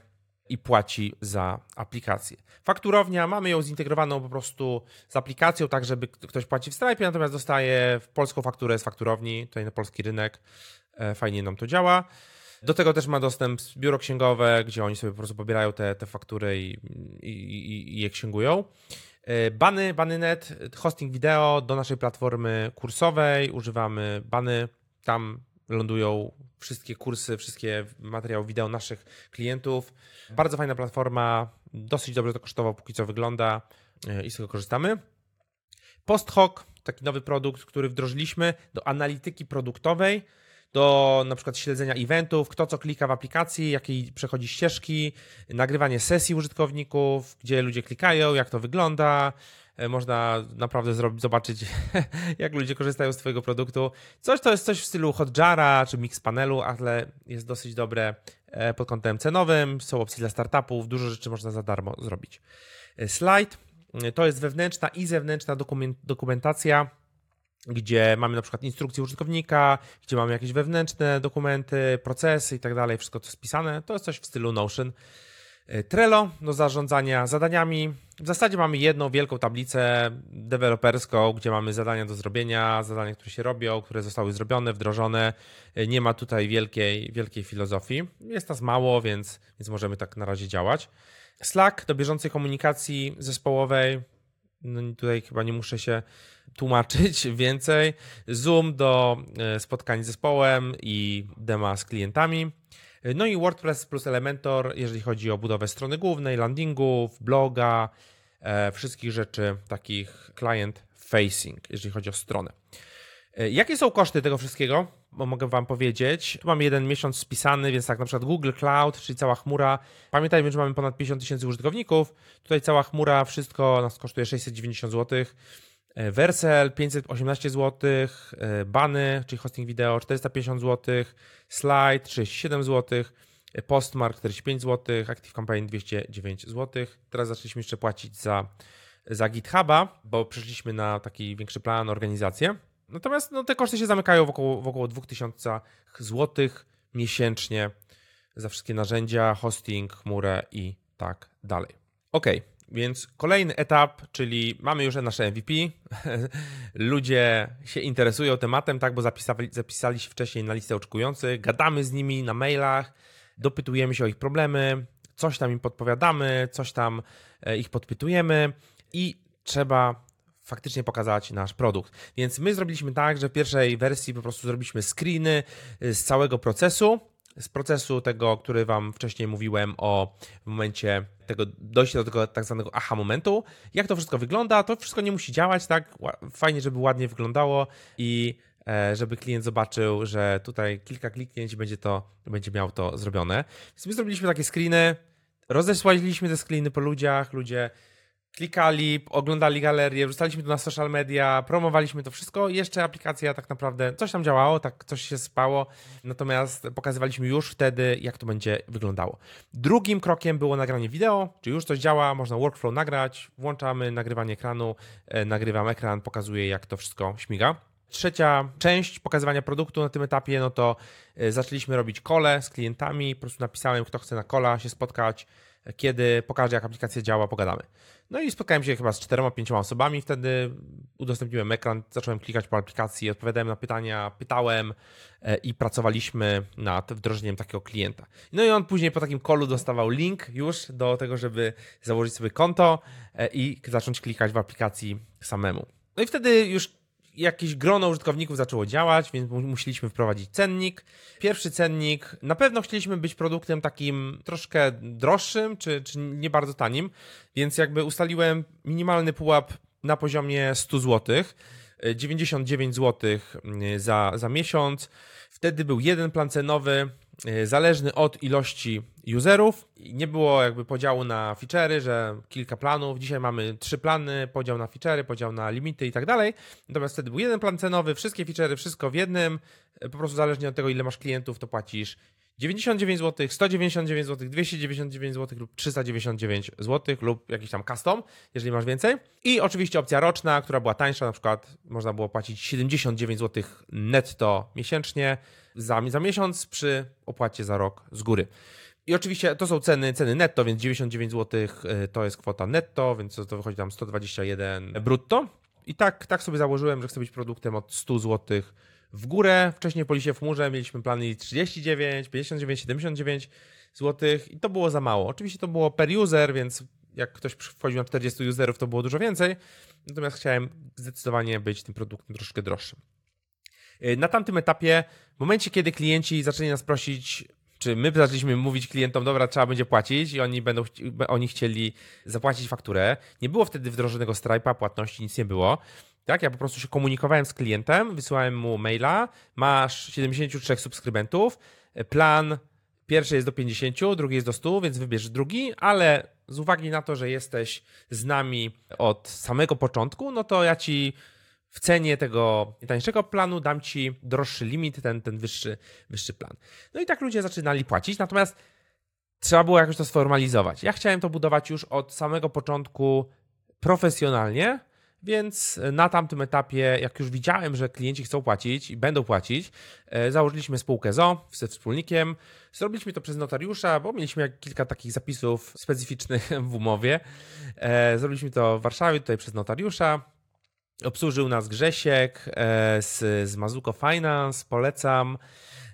i płaci za aplikację. Fakturownia, mamy ją zintegrowaną po prostu z aplikacją, tak żeby ktoś płaci w Stripe, natomiast dostaje polską fakturę z fakturowni, tutaj na polski rynek. E, fajnie nam to działa. Do tego też ma dostęp biuro księgowe, gdzie oni sobie po prostu pobierają te, te faktury i, i, i, i je księgują. E, bany, Bany.net, hosting wideo do naszej platformy kursowej. Używamy Bany. Tam lądują wszystkie kursy, wszystkie materiały wideo naszych klientów. Bardzo fajna platforma, dosyć dobrze to kosztowało, póki co wygląda e, i z tego korzystamy. PostHoc, taki nowy produkt, który wdrożyliśmy do analityki produktowej do na przykład śledzenia eventów, kto co klika w aplikacji, jakie przechodzi ścieżki, nagrywanie sesji użytkowników, gdzie ludzie klikają, jak to wygląda. E, można naprawdę zrobić, zobaczyć, jak ludzie korzystają z Twojego produktu. Coś to jest coś w stylu Hotjara czy Mixpanelu, ale jest dosyć dobre e, pod kątem cenowym. Są opcje dla startupów, dużo rzeczy można za darmo zrobić. E, Slide to jest wewnętrzna i zewnętrzna dokumentacja gdzie mamy na przykład instrukcję użytkownika, gdzie mamy jakieś wewnętrzne dokumenty, procesy i tak dalej, wszystko to spisane. To jest coś w stylu Notion. E, Trello do zarządzania zadaniami. W zasadzie mamy jedną wielką tablicę deweloperską, gdzie mamy zadania do zrobienia, zadania, które się robią, które zostały zrobione, wdrożone. E, nie ma tutaj wielkiej, wielkiej filozofii. Jest nas mało, więc, więc możemy tak na razie działać. Slack do bieżącej komunikacji zespołowej. No tutaj chyba nie muszę się tłumaczyć więcej. Zoom do e, spotkań z zespołem i dema z klientami. No i WordPress plus Elementor, jeżeli chodzi o budowę strony głównej, landingów, bloga, e, wszystkich rzeczy takich client facing, jeżeli chodzi o stronę. E, jakie są koszty tego wszystkiego? Mogę Wam powiedzieć. Tu mamy jeden miesiąc spisany, więc tak na przykład Google Cloud, czyli cała chmura. Pamiętajmy, że mamy ponad 50 tysięcy użytkowników. Tutaj cała chmura, wszystko nas kosztuje 690 zł. Versel 518 zł, Bany, czyli hosting wideo 450 zł, Slide 37 zł, e, Postmark 45 zł, Active Campaign 209 zł. Teraz zaczęliśmy jeszcze płacić za, za GitHuba, bo przeszliśmy na taki większy plan, organizację. Natomiast no, te koszty się zamykają wokół, wokół 2000 zł miesięcznie za wszystkie narzędzia, hosting, chmurę i tak dalej. Ok, więc kolejny etap, czyli mamy już nasze MVP. Ludzie się interesują tematem, tak, bo zapisali, zapisali się wcześniej na listę oczekujących, gadamy z nimi na mailach, dopytujemy się o ich problemy, coś tam im podpowiadamy, coś tam e, ich podpytujemy i trzeba faktycznie pokazać nasz produkt. Więc my zrobiliśmy tak, że w pierwszej wersji po prostu zrobiliśmy screeny e, z całego procesu, z procesu tego, który Wam wcześniej mówiłem o w momencie tego dojścia do tego tak zwanego aha momentu, jak to wszystko wygląda, to wszystko nie musi działać, tak? Fajnie, żeby ładnie wyglądało i e, żeby klient zobaczył, że tutaj kilka kliknięć będzie to, będzie miał to zrobione. Więc my zrobiliśmy takie screeny, rozesłaliśmy te screeny po ludziach, ludzie klikali, oglądali galerię, wrzucaliśmy to na social media, promowaliśmy to wszystko. Jeszcze aplikacja tak naprawdę, coś tam działało, tak coś się spało, natomiast pokazywaliśmy już wtedy, jak to będzie wyglądało. Drugim krokiem było nagranie wideo, czy już coś działa, można workflow nagrać, włączamy nagrywanie ekranu, e, nagrywam ekran, pokazuję jak to wszystko śmiga. Trzecia część pokazywania produktu na tym etapie, no to e, zaczęliśmy robić kole z klientami, po prostu napisałem, kto chce na kola się spotkać, kiedy pokażę, jak aplikacja działa, pogadamy. No i spotkałem się chyba z czterema, pięcioma osobami, wtedy udostępniłem ekran, zacząłem klikać po aplikacji, odpowiadałem na pytania, pytałem e, i pracowaliśmy nad wdrożeniem takiego klienta. No i on później po takim kolu dostawał link już do tego, żeby założyć sobie konto e, i zacząć klikać w aplikacji samemu. No i wtedy już jakieś grono użytkowników zaczęło działać, więc musieliśmy wprowadzić cennik. Pierwszy cennik, na pewno chcieliśmy być produktem takim troszkę droższym, czy, czy nie bardzo tanim, więc jakby ustaliłem minimalny pułap na poziomie 100 zł. 99 zł za, za miesiąc. Wtedy był jeden plan cenowy, zależny od ilości userów. Nie było jakby podziału na feature'y, że kilka planów. Dzisiaj mamy trzy plany, podział na feature'y, podział na limity i tak dalej. Natomiast wtedy był jeden plan cenowy, wszystkie feature'y, wszystko w jednym. E, po prostu zależnie od tego, ile masz klientów, to płacisz 99 zł, 199 zł, 299 zł lub 399 zł lub jakiś tam custom, jeżeli masz więcej. I oczywiście opcja roczna, która była tańsza, na przykład można było płacić 79 zł netto miesięcznie za, za miesiąc przy opłacie za rok z góry. I oczywiście to są ceny, ceny netto, więc 99 zł y, to jest kwota netto, więc to wychodzi tam 121 brutto. I tak, tak sobie założyłem, że chcę być produktem od 100 zł w górę. Wcześniej po liście w chmurze mieliśmy plany 39, 59, 79 zł i to było za mało. Oczywiście to było per user, więc jak ktoś wchodził na 40 userów, to było dużo więcej. Natomiast chciałem zdecydowanie być tym produktem troszkę droższym. Y, na tamtym etapie, w momencie, kiedy klienci zaczęli nas prosić, czy my zaczęliśmy mówić klientom, dobra, trzeba będzie płacić i oni będą oni chcieli zapłacić fakturę. Nie było wtedy wdrożonego Stripe'a, płatności, nic nie było. Tak, ja po prostu się komunikowałem z klientem, wysyłałem mu maila, masz 73 subskrybentów, plan pierwszy jest do 50, drugi jest do 100, więc wybierz drugi, ale z uwagi na to, że jesteś z nami od samego początku, no to ja ci w cenie tego tańszego planu dam ci droższy limit, ten, ten wyższy, wyższy plan. No i tak ludzie zaczynali płacić, natomiast trzeba było jakoś to sformalizować. Ja chciałem to budować już od samego początku profesjonalnie, więc na tamtym etapie, jak już widziałem, że klienci chcą płacić i będą płacić, e, założyliśmy spółkę ZO ze wspólnikiem. Zrobiliśmy to przez notariusza, bo mieliśmy kilka takich zapisów specyficznych w umowie. E, zrobiliśmy to w Warszawie, tutaj przez notariusza. Obsłużył nas Grzesiek e, z, z Mazuko Finance, polecam.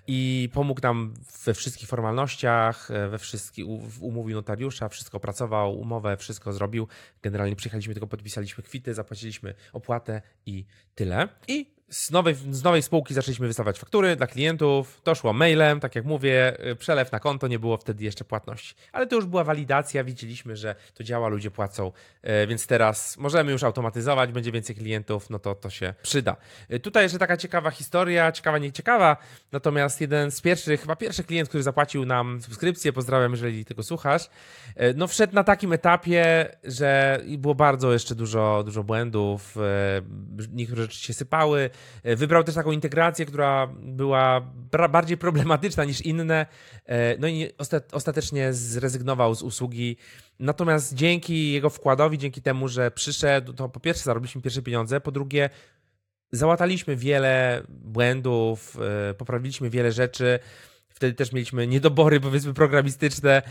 I pomógł nam we wszystkich formalnościach, e, we wszystkich, umówił notariusza, wszystko opracował, umowę, wszystko zrobił. Generalnie przyjechaliśmy, tylko podpisaliśmy kwity, zapłaciliśmy opłatę i tyle. I z nowej, z nowej spółki zaczęliśmy wystawiać faktury dla klientów, to szło mailem, tak jak mówię, y, przelew na konto, nie było wtedy jeszcze płatności. Ale to już była walidacja, widzieliśmy, że to działa, ludzie płacą, y, więc teraz możemy już automatyzować, będzie więcej klientów, no to to się przyda. Y, tutaj jeszcze taka ciekawa historia, ciekawa, nie ciekawa, natomiast jeden z pierwszych, chyba pierwszy klient, który zapłacił nam subskrypcję, pozdrawiam, jeżeli tego słuchasz, no wszedł na takim etapie, że było bardzo jeszcze dużo, dużo błędów, niektóre rzeczy się sypały, wybrał też taką integrację, która była bardziej problematyczna niż inne, e, no i ostatecznie zrezygnował z usługi. Natomiast dzięki jego wkładowi, dzięki temu, że przyszedł, to po pierwsze zarobiliśmy pierwsze pieniądze, po drugie załataliśmy wiele błędów, e, poprawiliśmy wiele rzeczy. Wtedy też mieliśmy niedobory, powiedzmy, programistyczne.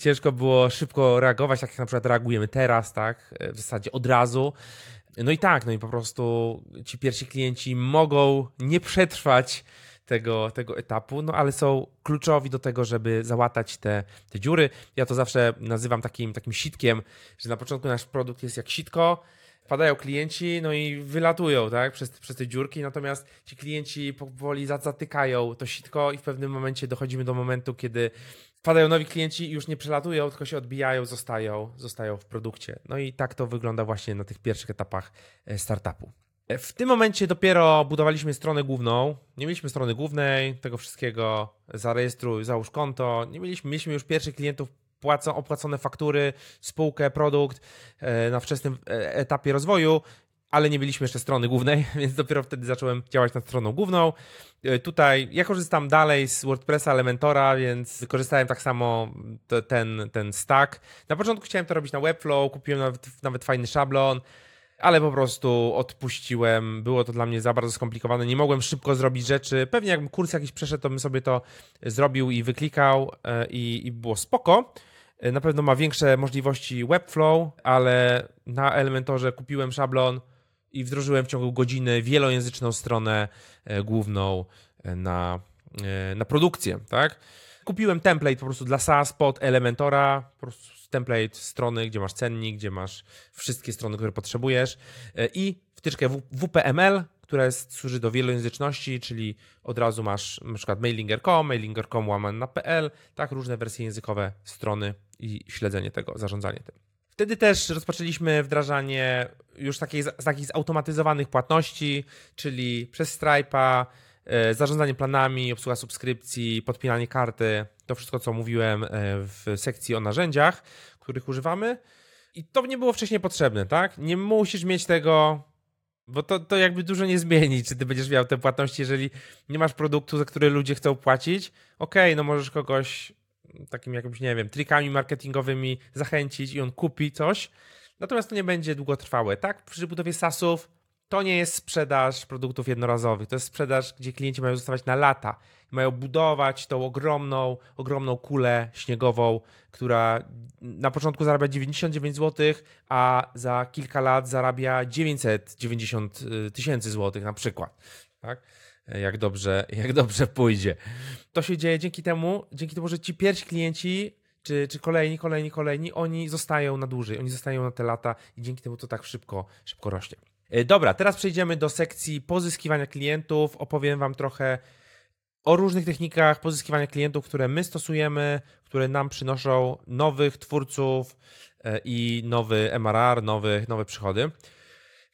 Ciężko było szybko reagować, tak jak na przykład reagujemy teraz, tak? W zasadzie od razu. No i tak, no i po prostu ci pierwsi klienci mogą nie przetrwać tego, tego etapu, no ale są kluczowi do tego, żeby załatać te, te dziury. Ja to zawsze nazywam takim, takim sitkiem, że na początku nasz produkt jest jak sitko, wpadają klienci, no i wylatują tak, przez, przez te dziurki, natomiast ci klienci powoli zatykają to sitko i w pewnym momencie dochodzimy do momentu, kiedy wpadają nowi klienci już nie przelatują, tylko się odbijają, zostają, zostają w produkcie. No i tak to wygląda właśnie na tych pierwszych etapach e, startupu. E, w tym momencie dopiero budowaliśmy stronę główną. Nie mieliśmy strony głównej, tego wszystkiego zarejestruj, załóż konto. Nie mieliśmy, mieliśmy już pierwszych klientów płacą, opłacone faktury, spółkę, produkt e, na wczesnym etapie rozwoju ale nie mieliśmy jeszcze strony głównej, więc dopiero wtedy zacząłem działać nad stroną główną. E, tutaj ja korzystam dalej z WordPressa Elementora, więc wykorzystałem tak samo ten, ten stack. Na początku chciałem to robić na Webflow, kupiłem nawet, nawet fajny szablon, ale po prostu odpuściłem. Było to dla mnie za bardzo skomplikowane. Nie mogłem szybko zrobić rzeczy. Pewnie jakbym kurs jakiś przeszedł, to bym sobie to zrobił i wyklikał e, i, i było spoko. E, na pewno ma większe możliwości Webflow, ale na Elementorze kupiłem szablon, i wdrożyłem w ciągu godziny wielojęzyczną stronę e, główną e, na, e, na produkcję, tak? Kupiłem template po prostu dla SaaS pod Elementora, po prostu template strony, gdzie masz cennik, gdzie masz wszystkie strony, które potrzebujesz i wtyczkę WPML, która jest, służy do wielojęzyczności, czyli od razu masz na przykład mailingercom, mailingercom łamane na PL, tak, różne wersje językowe strony i śledzenie tego, zarządzanie tym. Wtedy też rozpoczęliśmy wdrażanie już takiej, takich zautomatyzowanych płatności, czyli przez Stripe'a, e, zarządzanie planami, obsługa subskrypcji, podpinanie karty, to wszystko, co mówiłem e, w sekcji o narzędziach, których używamy. I to nie było wcześniej potrzebne, tak? Nie musisz mieć tego, bo to, to jakby dużo nie zmieni, czy ty będziesz miał te płatności, jeżeli nie masz produktu, za który ludzie chcą płacić. Okej, okay, no możesz kogoś takim jakimś, nie wiem, trikami marketingowymi zachęcić i on kupi coś. Natomiast to nie będzie długotrwałe, tak? Przy budowie SaaSów to nie jest sprzedaż produktów jednorazowych, to jest sprzedaż, gdzie klienci mają zostawać na lata. Mają budować tą ogromną, ogromną kulę śniegową, która na początku zarabia 99 zł, a za kilka lat zarabia 990 y, tysięcy złotych na przykład. Tak? Jak dobrze, jak dobrze pójdzie. To się dzieje dzięki temu, dzięki temu, że ci pierwsi klienci czy, czy kolejni, kolejni, kolejni, oni zostają na dłużej, oni zostają na te lata i dzięki temu to tak szybko, szybko rośnie. E, dobra, teraz przejdziemy do sekcji pozyskiwania klientów. Opowiem Wam trochę o różnych technikach pozyskiwania klientów, które my stosujemy, które nam przynoszą nowych twórców e, i nowy MRR, nowy, nowe przychody.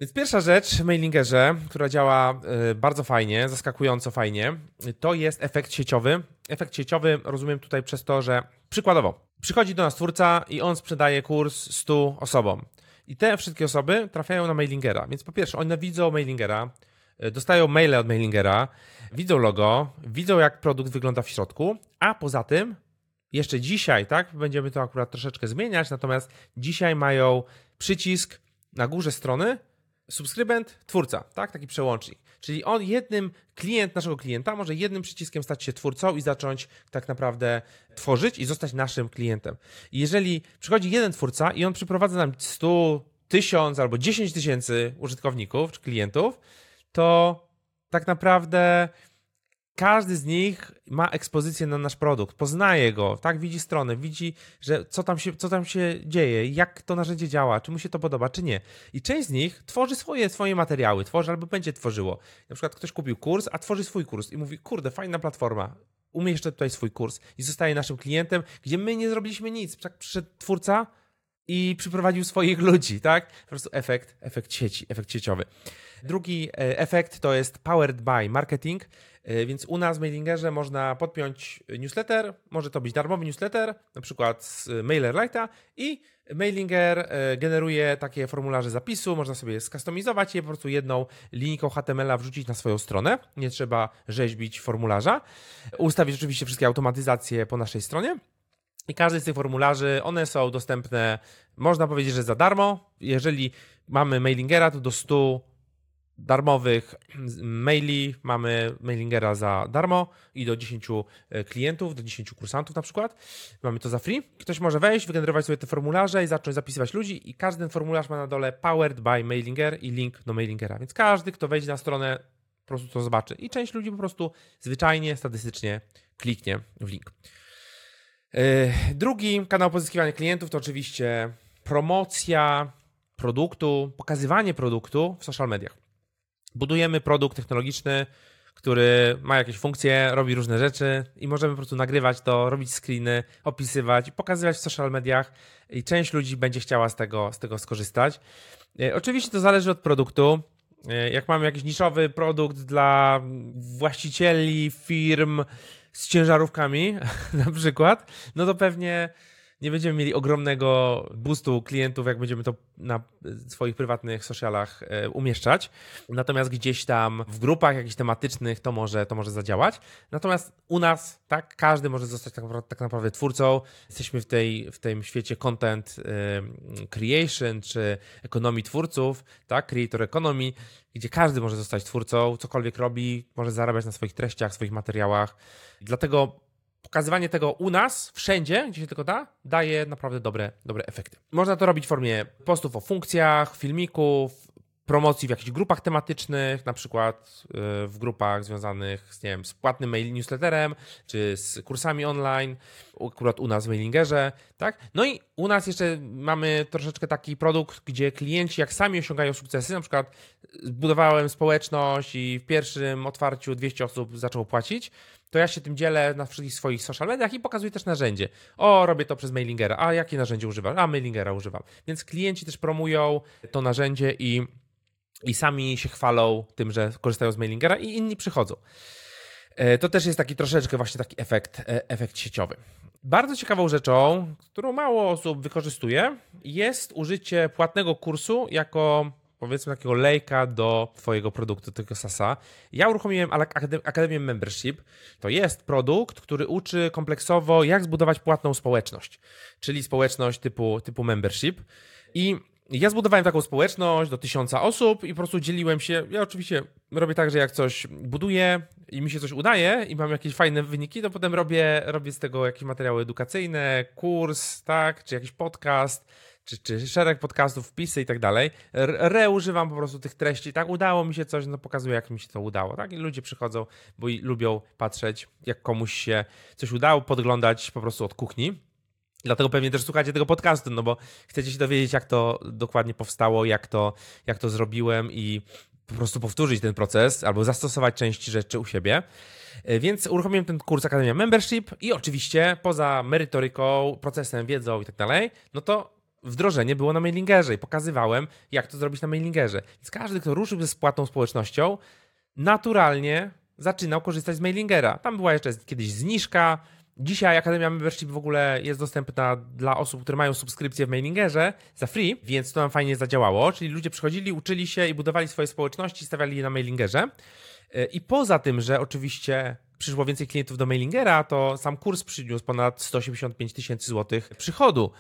Więc pierwsza rzecz w mailingerze, która działa e, bardzo fajnie, zaskakująco fajnie, to jest efekt sieciowy. Efekt sieciowy rozumiem tutaj przez to, że przykładowo przychodzi do nas twórca i on sprzedaje kurs 100 osobom. I te wszystkie osoby trafiają na mailingera. Więc po pierwsze, one widzą mailingera, e, dostają maile od mailingera, widzą logo, widzą jak produkt wygląda w środku, a poza tym jeszcze dzisiaj, tak, będziemy to akurat troszeczkę zmieniać, natomiast dzisiaj mają przycisk na górze strony subskrybent, twórca, tak, taki przełącznik. Czyli on jednym, klient naszego klienta może jednym przyciskiem stać się twórcą i zacząć tak naprawdę tworzyć i zostać naszym klientem. I jeżeli przychodzi jeden twórca i on przyprowadza nam 100, 1000 albo 10 tysięcy użytkowników czy klientów, to tak naprawdę każdy z nich ma ekspozycję na nasz produkt, poznaje go, tak, widzi stronę, widzi, że co tam, się, co tam się dzieje, jak to narzędzie działa, czy mu się to podoba, czy nie. I część z nich tworzy swoje, swoje materiały, tworzy albo będzie tworzyło. Na przykład ktoś kupił kurs, a tworzy swój kurs i mówi, kurde, fajna platforma, umieszczę tutaj swój kurs i zostaje naszym klientem, gdzie my nie zrobiliśmy nic. Tak przyszedł twórca i przyprowadził swoich ludzi, tak? Po prostu efekt, efekt sieci, efekt sieciowy. Drugi e, efekt to jest powered by marketing. E, więc u nas w Mailingerze można podpiąć newsletter, może to być darmowy newsletter, na przykład z MailerLite'a i Mailinger e, generuje takie formularze zapisu, można sobie skustomizować je po prostu jedną linijką HTML-a wrzucić na swoją stronę, nie trzeba rzeźbić formularza, ustawić oczywiście wszystkie automatyzacje po naszej stronie. I każdy z tych formularzy, one są dostępne, można powiedzieć, że za darmo. Jeżeli mamy mailingera, to do 100 darmowych maili, mamy mailingera za darmo i do 10 e, klientów, do 10 kursantów na przykład. Mamy to za free. Ktoś może wejść, wygenerować sobie te formularze i zacząć zapisywać ludzi i każdy formularz ma na dole powered by mailinger i link do mailingera. Więc każdy, kto wejdzie na stronę, po prostu to zobaczy. I część ludzi po prostu zwyczajnie, statystycznie kliknie w link. E, drugi kanał pozyskiwania klientów to oczywiście promocja produktu, pokazywanie produktu w social mediach. Budujemy produkt technologiczny, który ma jakieś funkcje, robi różne rzeczy i możemy po prostu nagrywać to, robić screeny, opisywać, pokazywać w social mediach i część ludzi będzie chciała z tego, z tego skorzystać. E, oczywiście to zależy od produktu. E, jak mamy jakiś niszowy produkt dla właścicieli firm z ciężarówkami, na przykład, no to pewnie nie będziemy mieli ogromnego boostu klientów, jak będziemy to na swoich prywatnych socialach e, umieszczać. Natomiast gdzieś tam w grupach jakichś tematycznych to może, to może zadziałać. Natomiast u nas, tak, każdy może zostać tak naprawdę, tak naprawdę twórcą. Jesteśmy w, tej, w tym świecie content e, creation czy ekonomii twórców, tak, creator economy, gdzie każdy może zostać twórcą, cokolwiek robi, może zarabiać na swoich treściach, swoich materiałach. Dlatego pokazywanie tego u nas, wszędzie, gdzie się tylko da, daje naprawdę dobre, dobre efekty. Można to robić w formie postów o funkcjach, filmików, promocji w jakichś grupach tematycznych, na przykład y, w grupach związanych z, nie wiem, z płatnym mail newsletterem, czy z kursami online, akurat u nas w mailingerze, tak? No i u nas jeszcze mamy troszeczkę taki produkt, gdzie klienci jak sami osiągają sukcesy, na przykład zbudowałem społeczność i w pierwszym otwarciu 200 osób zaczęło płacić, to ja się tym dzielę na wszystkich swoich social mediach i pokazuję też narzędzie. O, robię to przez mailingera. A jakie narzędzie używasz? A, mailingera używam. Więc klienci też promują to narzędzie i, i sami się chwalą tym, że korzystają z mailingera i inni przychodzą. E, to też jest taki troszeczkę właśnie taki efekt, e, efekt sieciowy. Bardzo ciekawą rzeczą, którą mało osób wykorzystuje, jest użycie płatnego kursu jako powiedzmy takiego lejka do twojego produktu, tego SASa. Ja uruchomiłem Akademię Membership. To jest produkt, który uczy kompleksowo, jak zbudować płatną społeczność, czyli społeczność typu, typu membership. I ja zbudowałem taką społeczność do tysiąca osób i po prostu dzieliłem się. Ja oczywiście robię tak, że jak coś buduję i mi się coś udaje i mam jakieś fajne wyniki, to potem robię, robię z tego jakieś materiały edukacyjne, kurs, tak, czy jakiś podcast, czy, czy szereg podcastów, wpisy i tak dalej. Reużywam po prostu tych treści. Tak, udało mi się coś, no pokazuję, jak mi się to udało. Tak, i ludzie przychodzą, bo lubią patrzeć, jak komuś się coś udało, podglądać po prostu od kuchni. Dlatego pewnie też słuchacie tego podcastu, no bo chcecie się dowiedzieć, jak to dokładnie powstało, jak to, jak to zrobiłem i po prostu powtórzyć ten proces albo zastosować część rzeczy u siebie. E, więc uruchomiłem ten kurs Akademia Membership i oczywiście poza merytoryką, procesem, wiedzą i tak dalej, no to wdrożenie było na mailingerze i pokazywałem, jak to zrobić na mailingerze. Więc każdy, kto ruszył ze spłatną społecznością, naturalnie zaczynał korzystać z mailingera. Tam była jeszcze kiedyś zniżka, Dzisiaj Akademia Membership w ogóle jest dostępna dla osób, które mają subskrypcję w mailingerze za free, więc to nam fajnie zadziałało. Czyli ludzie przychodzili, uczyli się i budowali swoje społeczności, stawiali je na mailingerze. I poza tym, że oczywiście przyszło więcej klientów do mailingera, to sam kurs przyniósł ponad 185 tysięcy złotych przychodu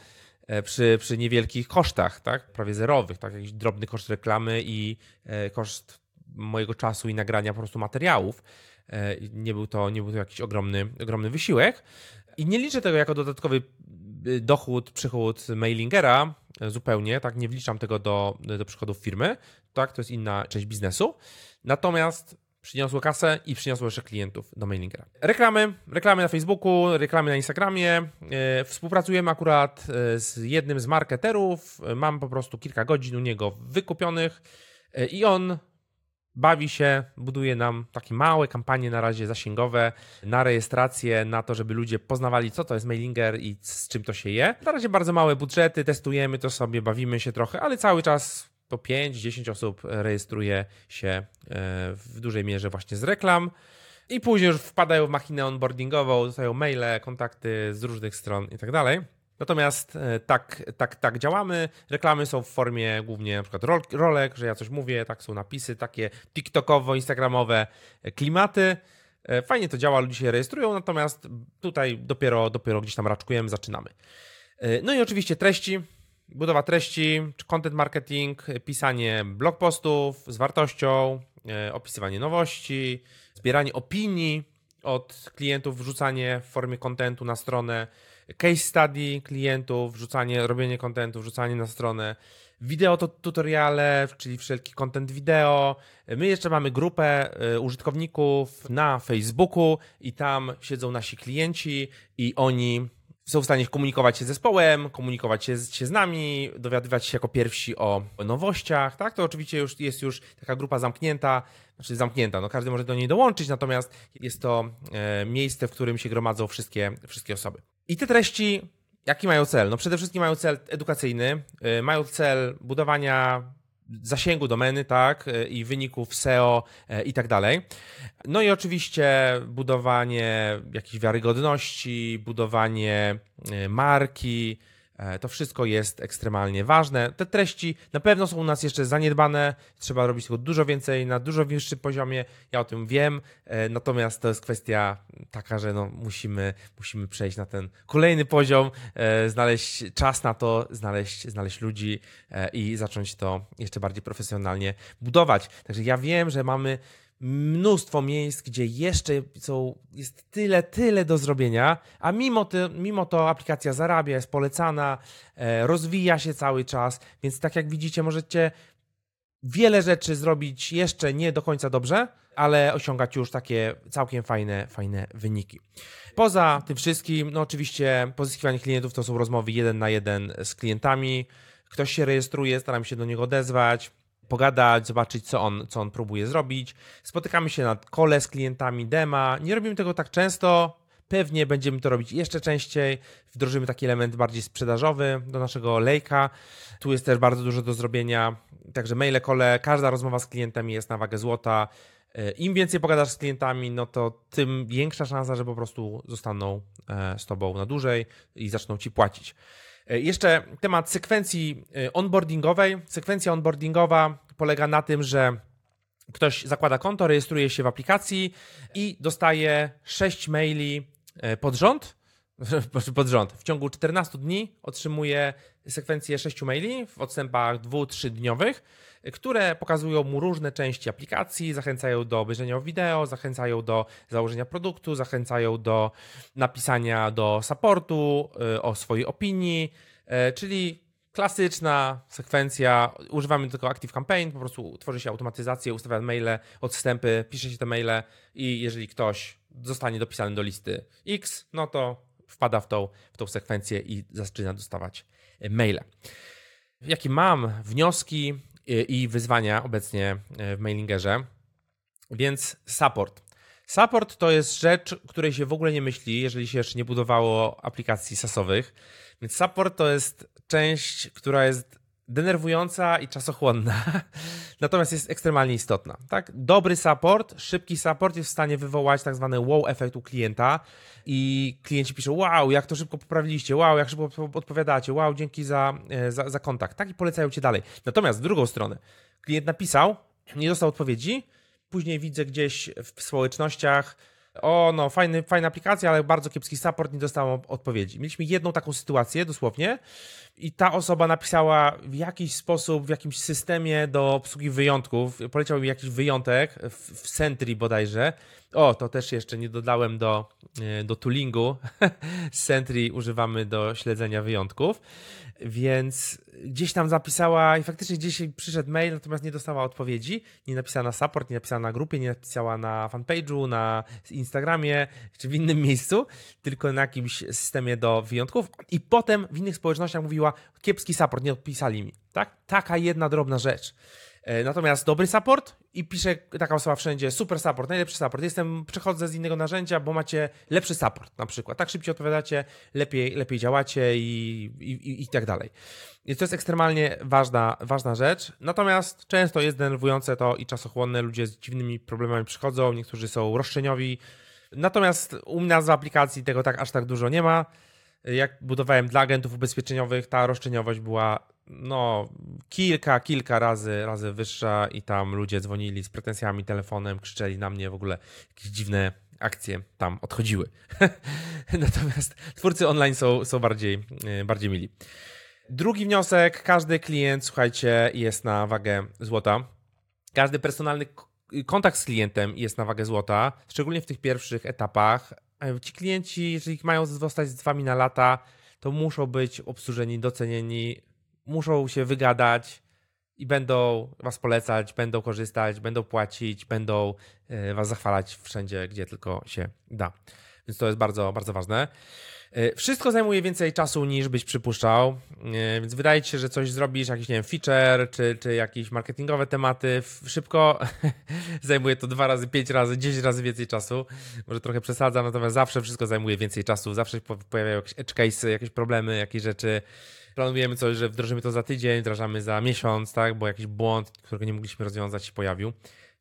przy, przy niewielkich kosztach, tak? prawie zerowych, tak? jakiś drobny koszt reklamy i e, koszt mojego czasu i nagrania po prostu materiałów. E, nie był to, nie był to jakiś ogromny, ogromny wysiłek. I nie liczę tego jako dodatkowy y, dochód, przychód mailingera e, zupełnie, tak, nie wliczam tego do, do przychodów firmy, tak, to jest inna część biznesu. Natomiast przyniosło kasę i przyniosło jeszcze klientów do mailingera. Reklamy, reklamy na Facebooku, reklamy na Instagramie. E, współpracujemy akurat z jednym z marketerów. Mam po prostu kilka godzin u niego wykupionych i on bawi się, buduje nam takie małe kampanie na razie zasięgowe na rejestrację, na to, żeby ludzie poznawali, co to jest mailinger i z czym to się je. Na razie bardzo małe budżety, testujemy to sobie, bawimy się trochę, ale cały czas po 5-10 osób rejestruje się e, w dużej mierze właśnie z reklam. I później już wpadają w machinę onboardingową, dostają maile, kontakty z różnych stron i tak dalej. Natomiast e, tak, tak, tak działamy. Reklamy są w formie głównie przykład rolek, że ja coś mówię, tak są napisy, takie TikTokowo-instagramowe klimaty. E, fajnie to działa, ludzie się rejestrują, natomiast tutaj dopiero, dopiero gdzieś tam raczkujemy, zaczynamy. No i oczywiście treści, budowa treści, content marketing, pisanie blog postów z wartością, opisywanie nowości, zbieranie opinii od klientów, wrzucanie w formie kontentu na stronę, case study klientów, wrzucanie, robienie kontentu, wrzucanie na stronę, wideo to tutoriale, czyli wszelki content wideo. My jeszcze mamy grupę y, użytkowników na Facebooku i tam siedzą nasi klienci i oni są w stanie komunikować się z zespołem, komunikować się z, się z nami, dowiadywać się jako pierwsi o, nowościach, tak? To oczywiście już jest już taka grupa zamknięta, znaczy zamknięta, no każdy może do niej dołączyć, natomiast jest to e, miejsce, w którym się gromadzą wszystkie, wszystkie osoby. I te treści, jaki mają cel? No przede wszystkim mają cel edukacyjny, e, mają cel budowania zasięgu domeny, tak, e, i wyników SEO e, i tak dalej. No i oczywiście budowanie jakiejś wiarygodności, budowanie marki, E, to wszystko jest ekstremalnie ważne. Te treści na pewno są u nas jeszcze zaniedbane, trzeba robić tego dużo więcej, na dużo wyższym poziomie. Ja o tym wiem, e, natomiast to jest kwestia taka, że no musimy, musimy przejść na ten kolejny poziom, e, znaleźć czas na to, znaleźć, znaleźć ludzi i zacząć to jeszcze bardziej profesjonalnie budować. Także ja wiem, że mamy mnóstwo miejsc, gdzie jeszcze są, jest tyle, tyle do zrobienia, a mimo to, mimo to aplikacja zarabia, jest polecana, e, rozwija się cały czas, więc tak jak widzicie, możecie wiele rzeczy zrobić jeszcze nie do końca dobrze, ale osiągać już takie całkiem fajne, fajne wyniki. Poza tym wszystkim, no oczywiście pozyskiwanie klientów to są rozmowy jeden na jeden z klientami. Ktoś się rejestruje, staram się do niego odezwać pogadać, zobaczyć, co on, co on próbuje zrobić. Spotykamy się na kole z klientami dema. Nie robimy tego tak często. Pewnie będziemy to robić jeszcze częściej. Wdrożymy taki element bardziej sprzedażowy do naszego lejka. Tu jest też bardzo dużo do zrobienia. Także maile, kole, każda rozmowa z klientem jest na wagę złota. E, Im więcej pogadasz z klientami, no to tym większa szansa, że po prostu zostaną e, z tobą na dłużej i zaczną ci płacić. E, jeszcze temat sekwencji e, onboardingowej. Sekwencja onboardingowa polega na tym, że ktoś zakłada konto, rejestruje się w aplikacji i dostaje 6 maili e, pod rząd pod rząd. W ciągu 14 dni otrzymuje sekwencję 6 maili w odstępach 2-3 dniowych, które pokazują mu różne części aplikacji, zachęcają do obejrzenia wideo, zachęcają do założenia produktu, zachęcają do napisania do supportu y, o swojej opinii, y, czyli klasyczna sekwencja, używamy tylko Active Campaign, po prostu tworzy się automatyzację, ustawia maile, odstępy, pisze się te maile i jeżeli ktoś zostanie dopisany do listy X, no to wpada w tą, w tą sekwencję i zaczyna dostawać maile. Jakie mam wnioski i wyzwania obecnie w mailingerze? Więc support. Support to jest rzecz, której się w ogóle nie myśli, jeżeli się jeszcze nie budowało aplikacji SaaSowych. Więc support to jest część, która jest denerwująca i czasochłonna, natomiast jest ekstremalnie istotna. Tak? Dobry support, szybki support jest w stanie wywołać tak zwany wow efekt u klienta i klienci piszą wow, jak to szybko poprawiliście, wow, jak szybko odpowiadacie, wow, dzięki za, e, za, za kontakt, tak? I polecają cię dalej. Natomiast w drugą stronę, klient napisał, nie dostał odpowiedzi, później widzę gdzieś w społecznościach, o no, fajny, fajna aplikacja, ale bardzo kiepski support, nie dostałem odpowiedzi. Mieliśmy jedną taką sytuację dosłownie i ta osoba napisała w jakiś sposób, w jakimś systemie do obsługi wyjątków, poleciał mi jakiś wyjątek w, w Sentry bodajże. O, to też jeszcze nie dodałem do, e, do toolingu. Sentry używamy do śledzenia wyjątków więc gdzieś tam zapisała i faktycznie gdzieś przyszedł mail, natomiast nie dostała odpowiedzi. Nie napisała na support, nie napisała na grupie, nie napisała na fanpage'u, na Instagramie czy w innym miejscu, tylko na jakimś systemie do wyjątków. I potem w innych społecznościach mówiła, kiepski support, nie odpisali mi. Tak? Taka jedna drobna rzecz. E, natomiast dobry support i pisze taka osoba wszędzie, super support, najlepszy support. Jestem, przechodzę z innego narzędzia, bo macie lepszy support na przykład. Tak szybciej odpowiadacie, lepiej, lepiej działacie i, i, i tak dalej. Więc to jest ekstremalnie ważna, ważna rzecz. Natomiast często jest denerwujące to i czasochłonne. Ludzie z dziwnymi problemami przychodzą, niektórzy są roszczeniowi. Natomiast u nas w aplikacji tego tak aż tak dużo nie ma. Jak budowałem dla agentów ubezpieczeniowych, ta roszczeniowość była no, kilka, kilka razy, razy wyższa i tam ludzie dzwonili z pretensjami telefonem, krzyczeli na mnie, w ogóle jakieś dziwne akcje tam odchodziły. Natomiast twórcy online są, są bardziej, e, bardziej mili. Drugi wniosek, każdy klient, słuchajcie, jest na wagę złota. Każdy personalny kontakt z klientem jest na wagę złota, szczególnie w tych pierwszych etapach. E, ci klienci, jeżeli mają zostać z wami na lata, to muszą być obsłużeni, docenieni, muszą się wygadać i będą was polecać, będą korzystać, będą płacić, będą e, was zachwalać wszędzie, gdzie tylko się da. Więc to jest bardzo, bardzo ważne. E, wszystko zajmuje więcej czasu niż byś przypuszczał, e, więc wydaje ci się, że coś zrobisz, jakiś nie wiem, feature, czy, czy jakieś marketingowe tematy, szybko zajmuje to dwa razy, pięć razy, dziesięć razy więcej czasu. Może trochę przesadzam, natomiast zawsze wszystko zajmuje więcej czasu, zawsze pojawiają jakieś edge cases, jakieś problemy, jakieś rzeczy planujemy coś, że wdrożymy to za tydzień, wdrażamy za miesiąc, tak, bo jakiś błąd, którego nie mogliśmy rozwiązać się pojawił.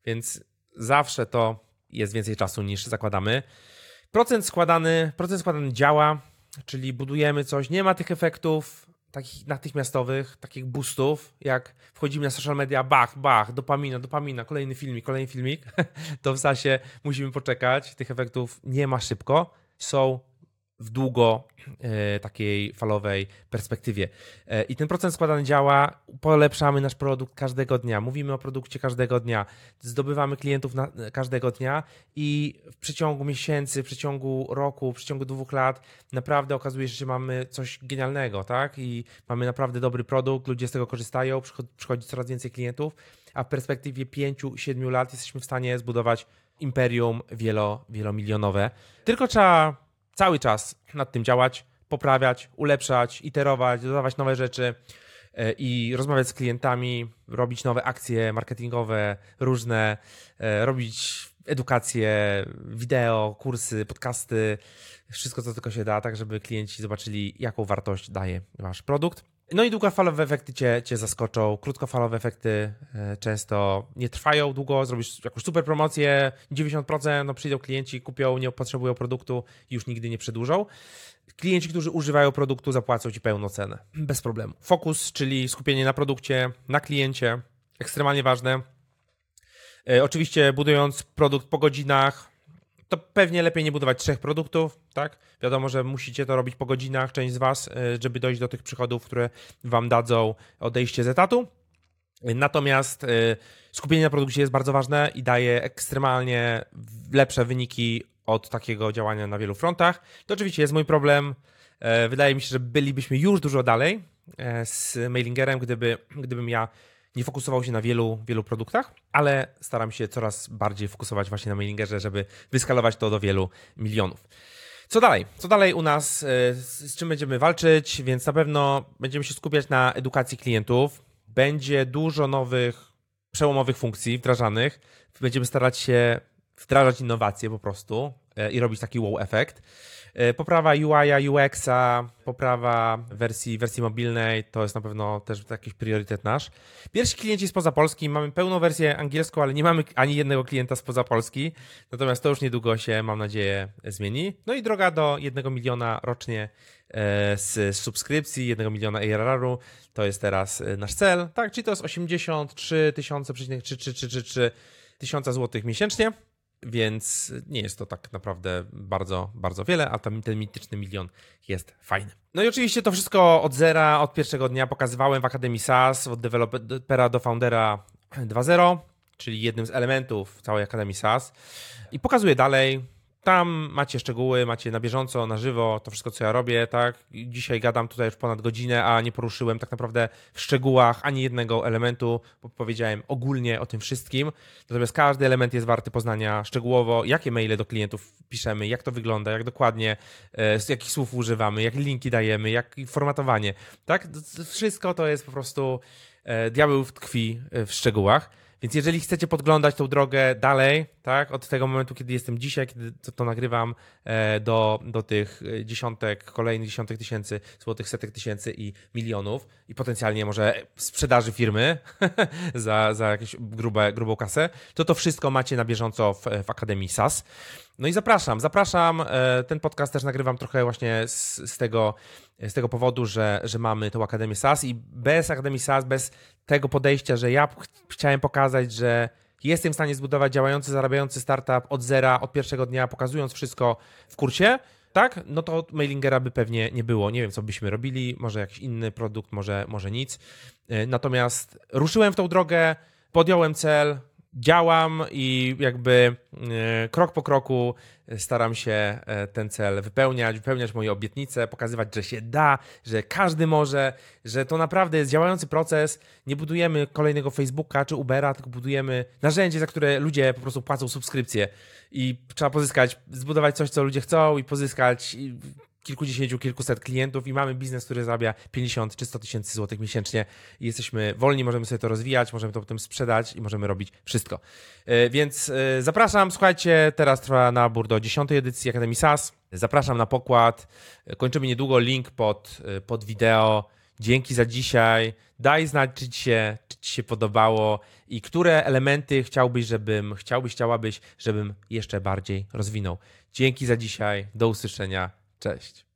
Więc zawsze to jest więcej czasu niż zakładamy. Procent składany, procent składany działa, czyli budujemy coś, nie ma tych efektów takich natychmiastowych, takich boostów, jak wchodzimy na social media, bach, bach, dopamina, dopamina, kolejny filmik, kolejny filmik, to w zasadzie musimy poczekać, tych efektów nie ma szybko, są w długo e, takiej falowej perspektywie. E, I ten procent składany działa, polepszamy nasz produkt każdego dnia, mówimy o produkcie każdego dnia, zdobywamy klientów na, każdego dnia i w przeciągu miesięcy, w przeciągu roku, w przeciągu dwóch lat naprawdę okazuje się, że mamy coś genialnego, tak? I mamy naprawdę dobry produkt, ludzie z tego korzystają, przychodzi coraz więcej klientów, a w perspektywie 5-7 lat jesteśmy w stanie zbudować imperium wielo, wielomilionowe. Tylko trzeba cały czas nad tym działać, poprawiać, ulepszać, iterować, dodawać nowe rzeczy e, i rozmawiać z klientami, robić nowe akcje marketingowe, różne, e, robić edukację, wideo, kursy, podcasty, wszystko co tylko się da, tak żeby klienci zobaczyli, jaką wartość daje wasz produkt. No i długofalowe efekty cię, cię zaskoczą. Krótkofalowe efekty e, często nie trwają długo. Zrobisz jakąś super promocję, 90%, no przyjdą klienci, kupią, nie potrzebują produktu i już nigdy nie przedłużą. Klienci, którzy używają produktu, zapłacą ci pełną cenę. Bez problemu. Fokus, czyli skupienie na produkcie, na kliencie, ekstremalnie ważne. E, oczywiście budując produkt po godzinach, to pewnie lepiej nie budować trzech produktów, tak? Wiadomo, że musicie to robić po godzinach, część z Was, y, żeby dojść do tych przychodów, które Wam dadzą odejście z etatu. Natomiast y, skupienie na produkcie jest bardzo ważne i daje ekstremalnie lepsze wyniki od takiego działania na wielu frontach. To oczywiście jest mój problem. E, wydaje mi się, że bylibyśmy już dużo dalej e, z mailingerem, gdyby, gdybym ja nie fokusował się na wielu, wielu produktach, ale staram się coraz bardziej fokusować właśnie na mailingerze, żeby wyskalować to do wielu milionów. Co dalej? Co dalej u nas? E, z czym będziemy walczyć? Więc na pewno będziemy się skupiać na edukacji klientów. Będzie dużo nowych, przełomowych funkcji wdrażanych. Będziemy starać się wdrażać innowacje po prostu i robić taki wow efekt. E, poprawa UI, UX-a, poprawa wersji, wersji mobilnej to jest na pewno też jakiś priorytet nasz. Pierwsi klienci spoza Polski, mamy pełną wersję angielską, ale nie mamy ani jednego klienta spoza Polski, natomiast to już niedługo się, mam nadzieję, zmieni. No i droga do jednego miliona rocznie e, z subskrypcji, jednego miliona ARR-u, to jest teraz e, nasz cel, tak, czyli to jest 83 tysiące, tysiąca złotych miesięcznie więc nie jest to tak naprawdę bardzo, bardzo wiele, a ten, ten mityczny milion jest fajny. No i oczywiście to wszystko od zera, od pierwszego dnia pokazywałem w Akademii SaaS, od dewelopera do foundera 2.0, czyli jednym z elementów całej Akademii SaaS i pokazuję dalej, tam macie szczegóły, macie na bieżąco, na żywo to wszystko, co ja robię, tak? Dzisiaj gadam tutaj już ponad godzinę, a nie poruszyłem tak naprawdę w szczegółach ani jednego elementu, bo powiedziałem ogólnie o tym wszystkim. Natomiast każdy element jest warty poznania szczegółowo, jakie maile do klientów piszemy, jak to wygląda, jak dokładnie, e, z jakich słów używamy, jakie linki dajemy, jak formatowanie, tak? Wszystko to jest po prostu e, diabeł tkwi w szczegółach. Więc jeżeli chcecie podglądać tą drogę dalej, tak, od tego momentu, kiedy jestem dzisiaj, kiedy to, to nagrywam, e, do, do tych dziesiątek, kolejnych dziesiątek tysięcy złotych, setek tysięcy i milionów i potencjalnie może sprzedaży firmy za, za jakąś grubą kasę, to to wszystko macie na bieżąco w, w Akademii SAS. No i zapraszam, zapraszam. E, ten podcast też nagrywam trochę właśnie z, z, tego, z tego powodu, że, że mamy tą Akademię SAS i bez Akademii SAS, bez tego podejścia, że ja ch chciałem pokazać, że jestem w stanie zbudować działający, zarabiający startup od zera, od pierwszego dnia, pokazując wszystko w kursie, tak, no to mailingera by pewnie nie było. Nie wiem, co byśmy robili, może jakiś inny produkt, może, może nic. E, natomiast ruszyłem w tą drogę, podjąłem cel, działam i jakby e, krok po kroku staram się e, ten cel wypełniać, wypełniać moje obietnice, pokazywać, że się da, że każdy może, że to naprawdę jest działający proces. Nie budujemy kolejnego Facebooka czy Ubera, tylko budujemy narzędzie, za które ludzie po prostu płacą subskrypcję i trzeba pozyskać, zbudować coś, co ludzie chcą i pozyskać kilkudziesięciu, kilkuset klientów i mamy biznes, który zarabia 50 czy 100 tysięcy złotych miesięcznie i jesteśmy wolni, możemy sobie to rozwijać, możemy to potem sprzedać i możemy robić wszystko. E, więc e, zapraszam, słuchajcie, teraz trwa nabór do 10 edycji Akademii SAS. Zapraszam na pokład. E, kończymy niedługo link pod, pod wideo. Dzięki za dzisiaj. Daj znać, czy ci, się, czy ci się podobało i które elementy chciałbyś, żebym, chciałbyś, chciałabyś, żebym jeszcze bardziej rozwinął. Dzięki za dzisiaj. Do usłyszenia. Cześć.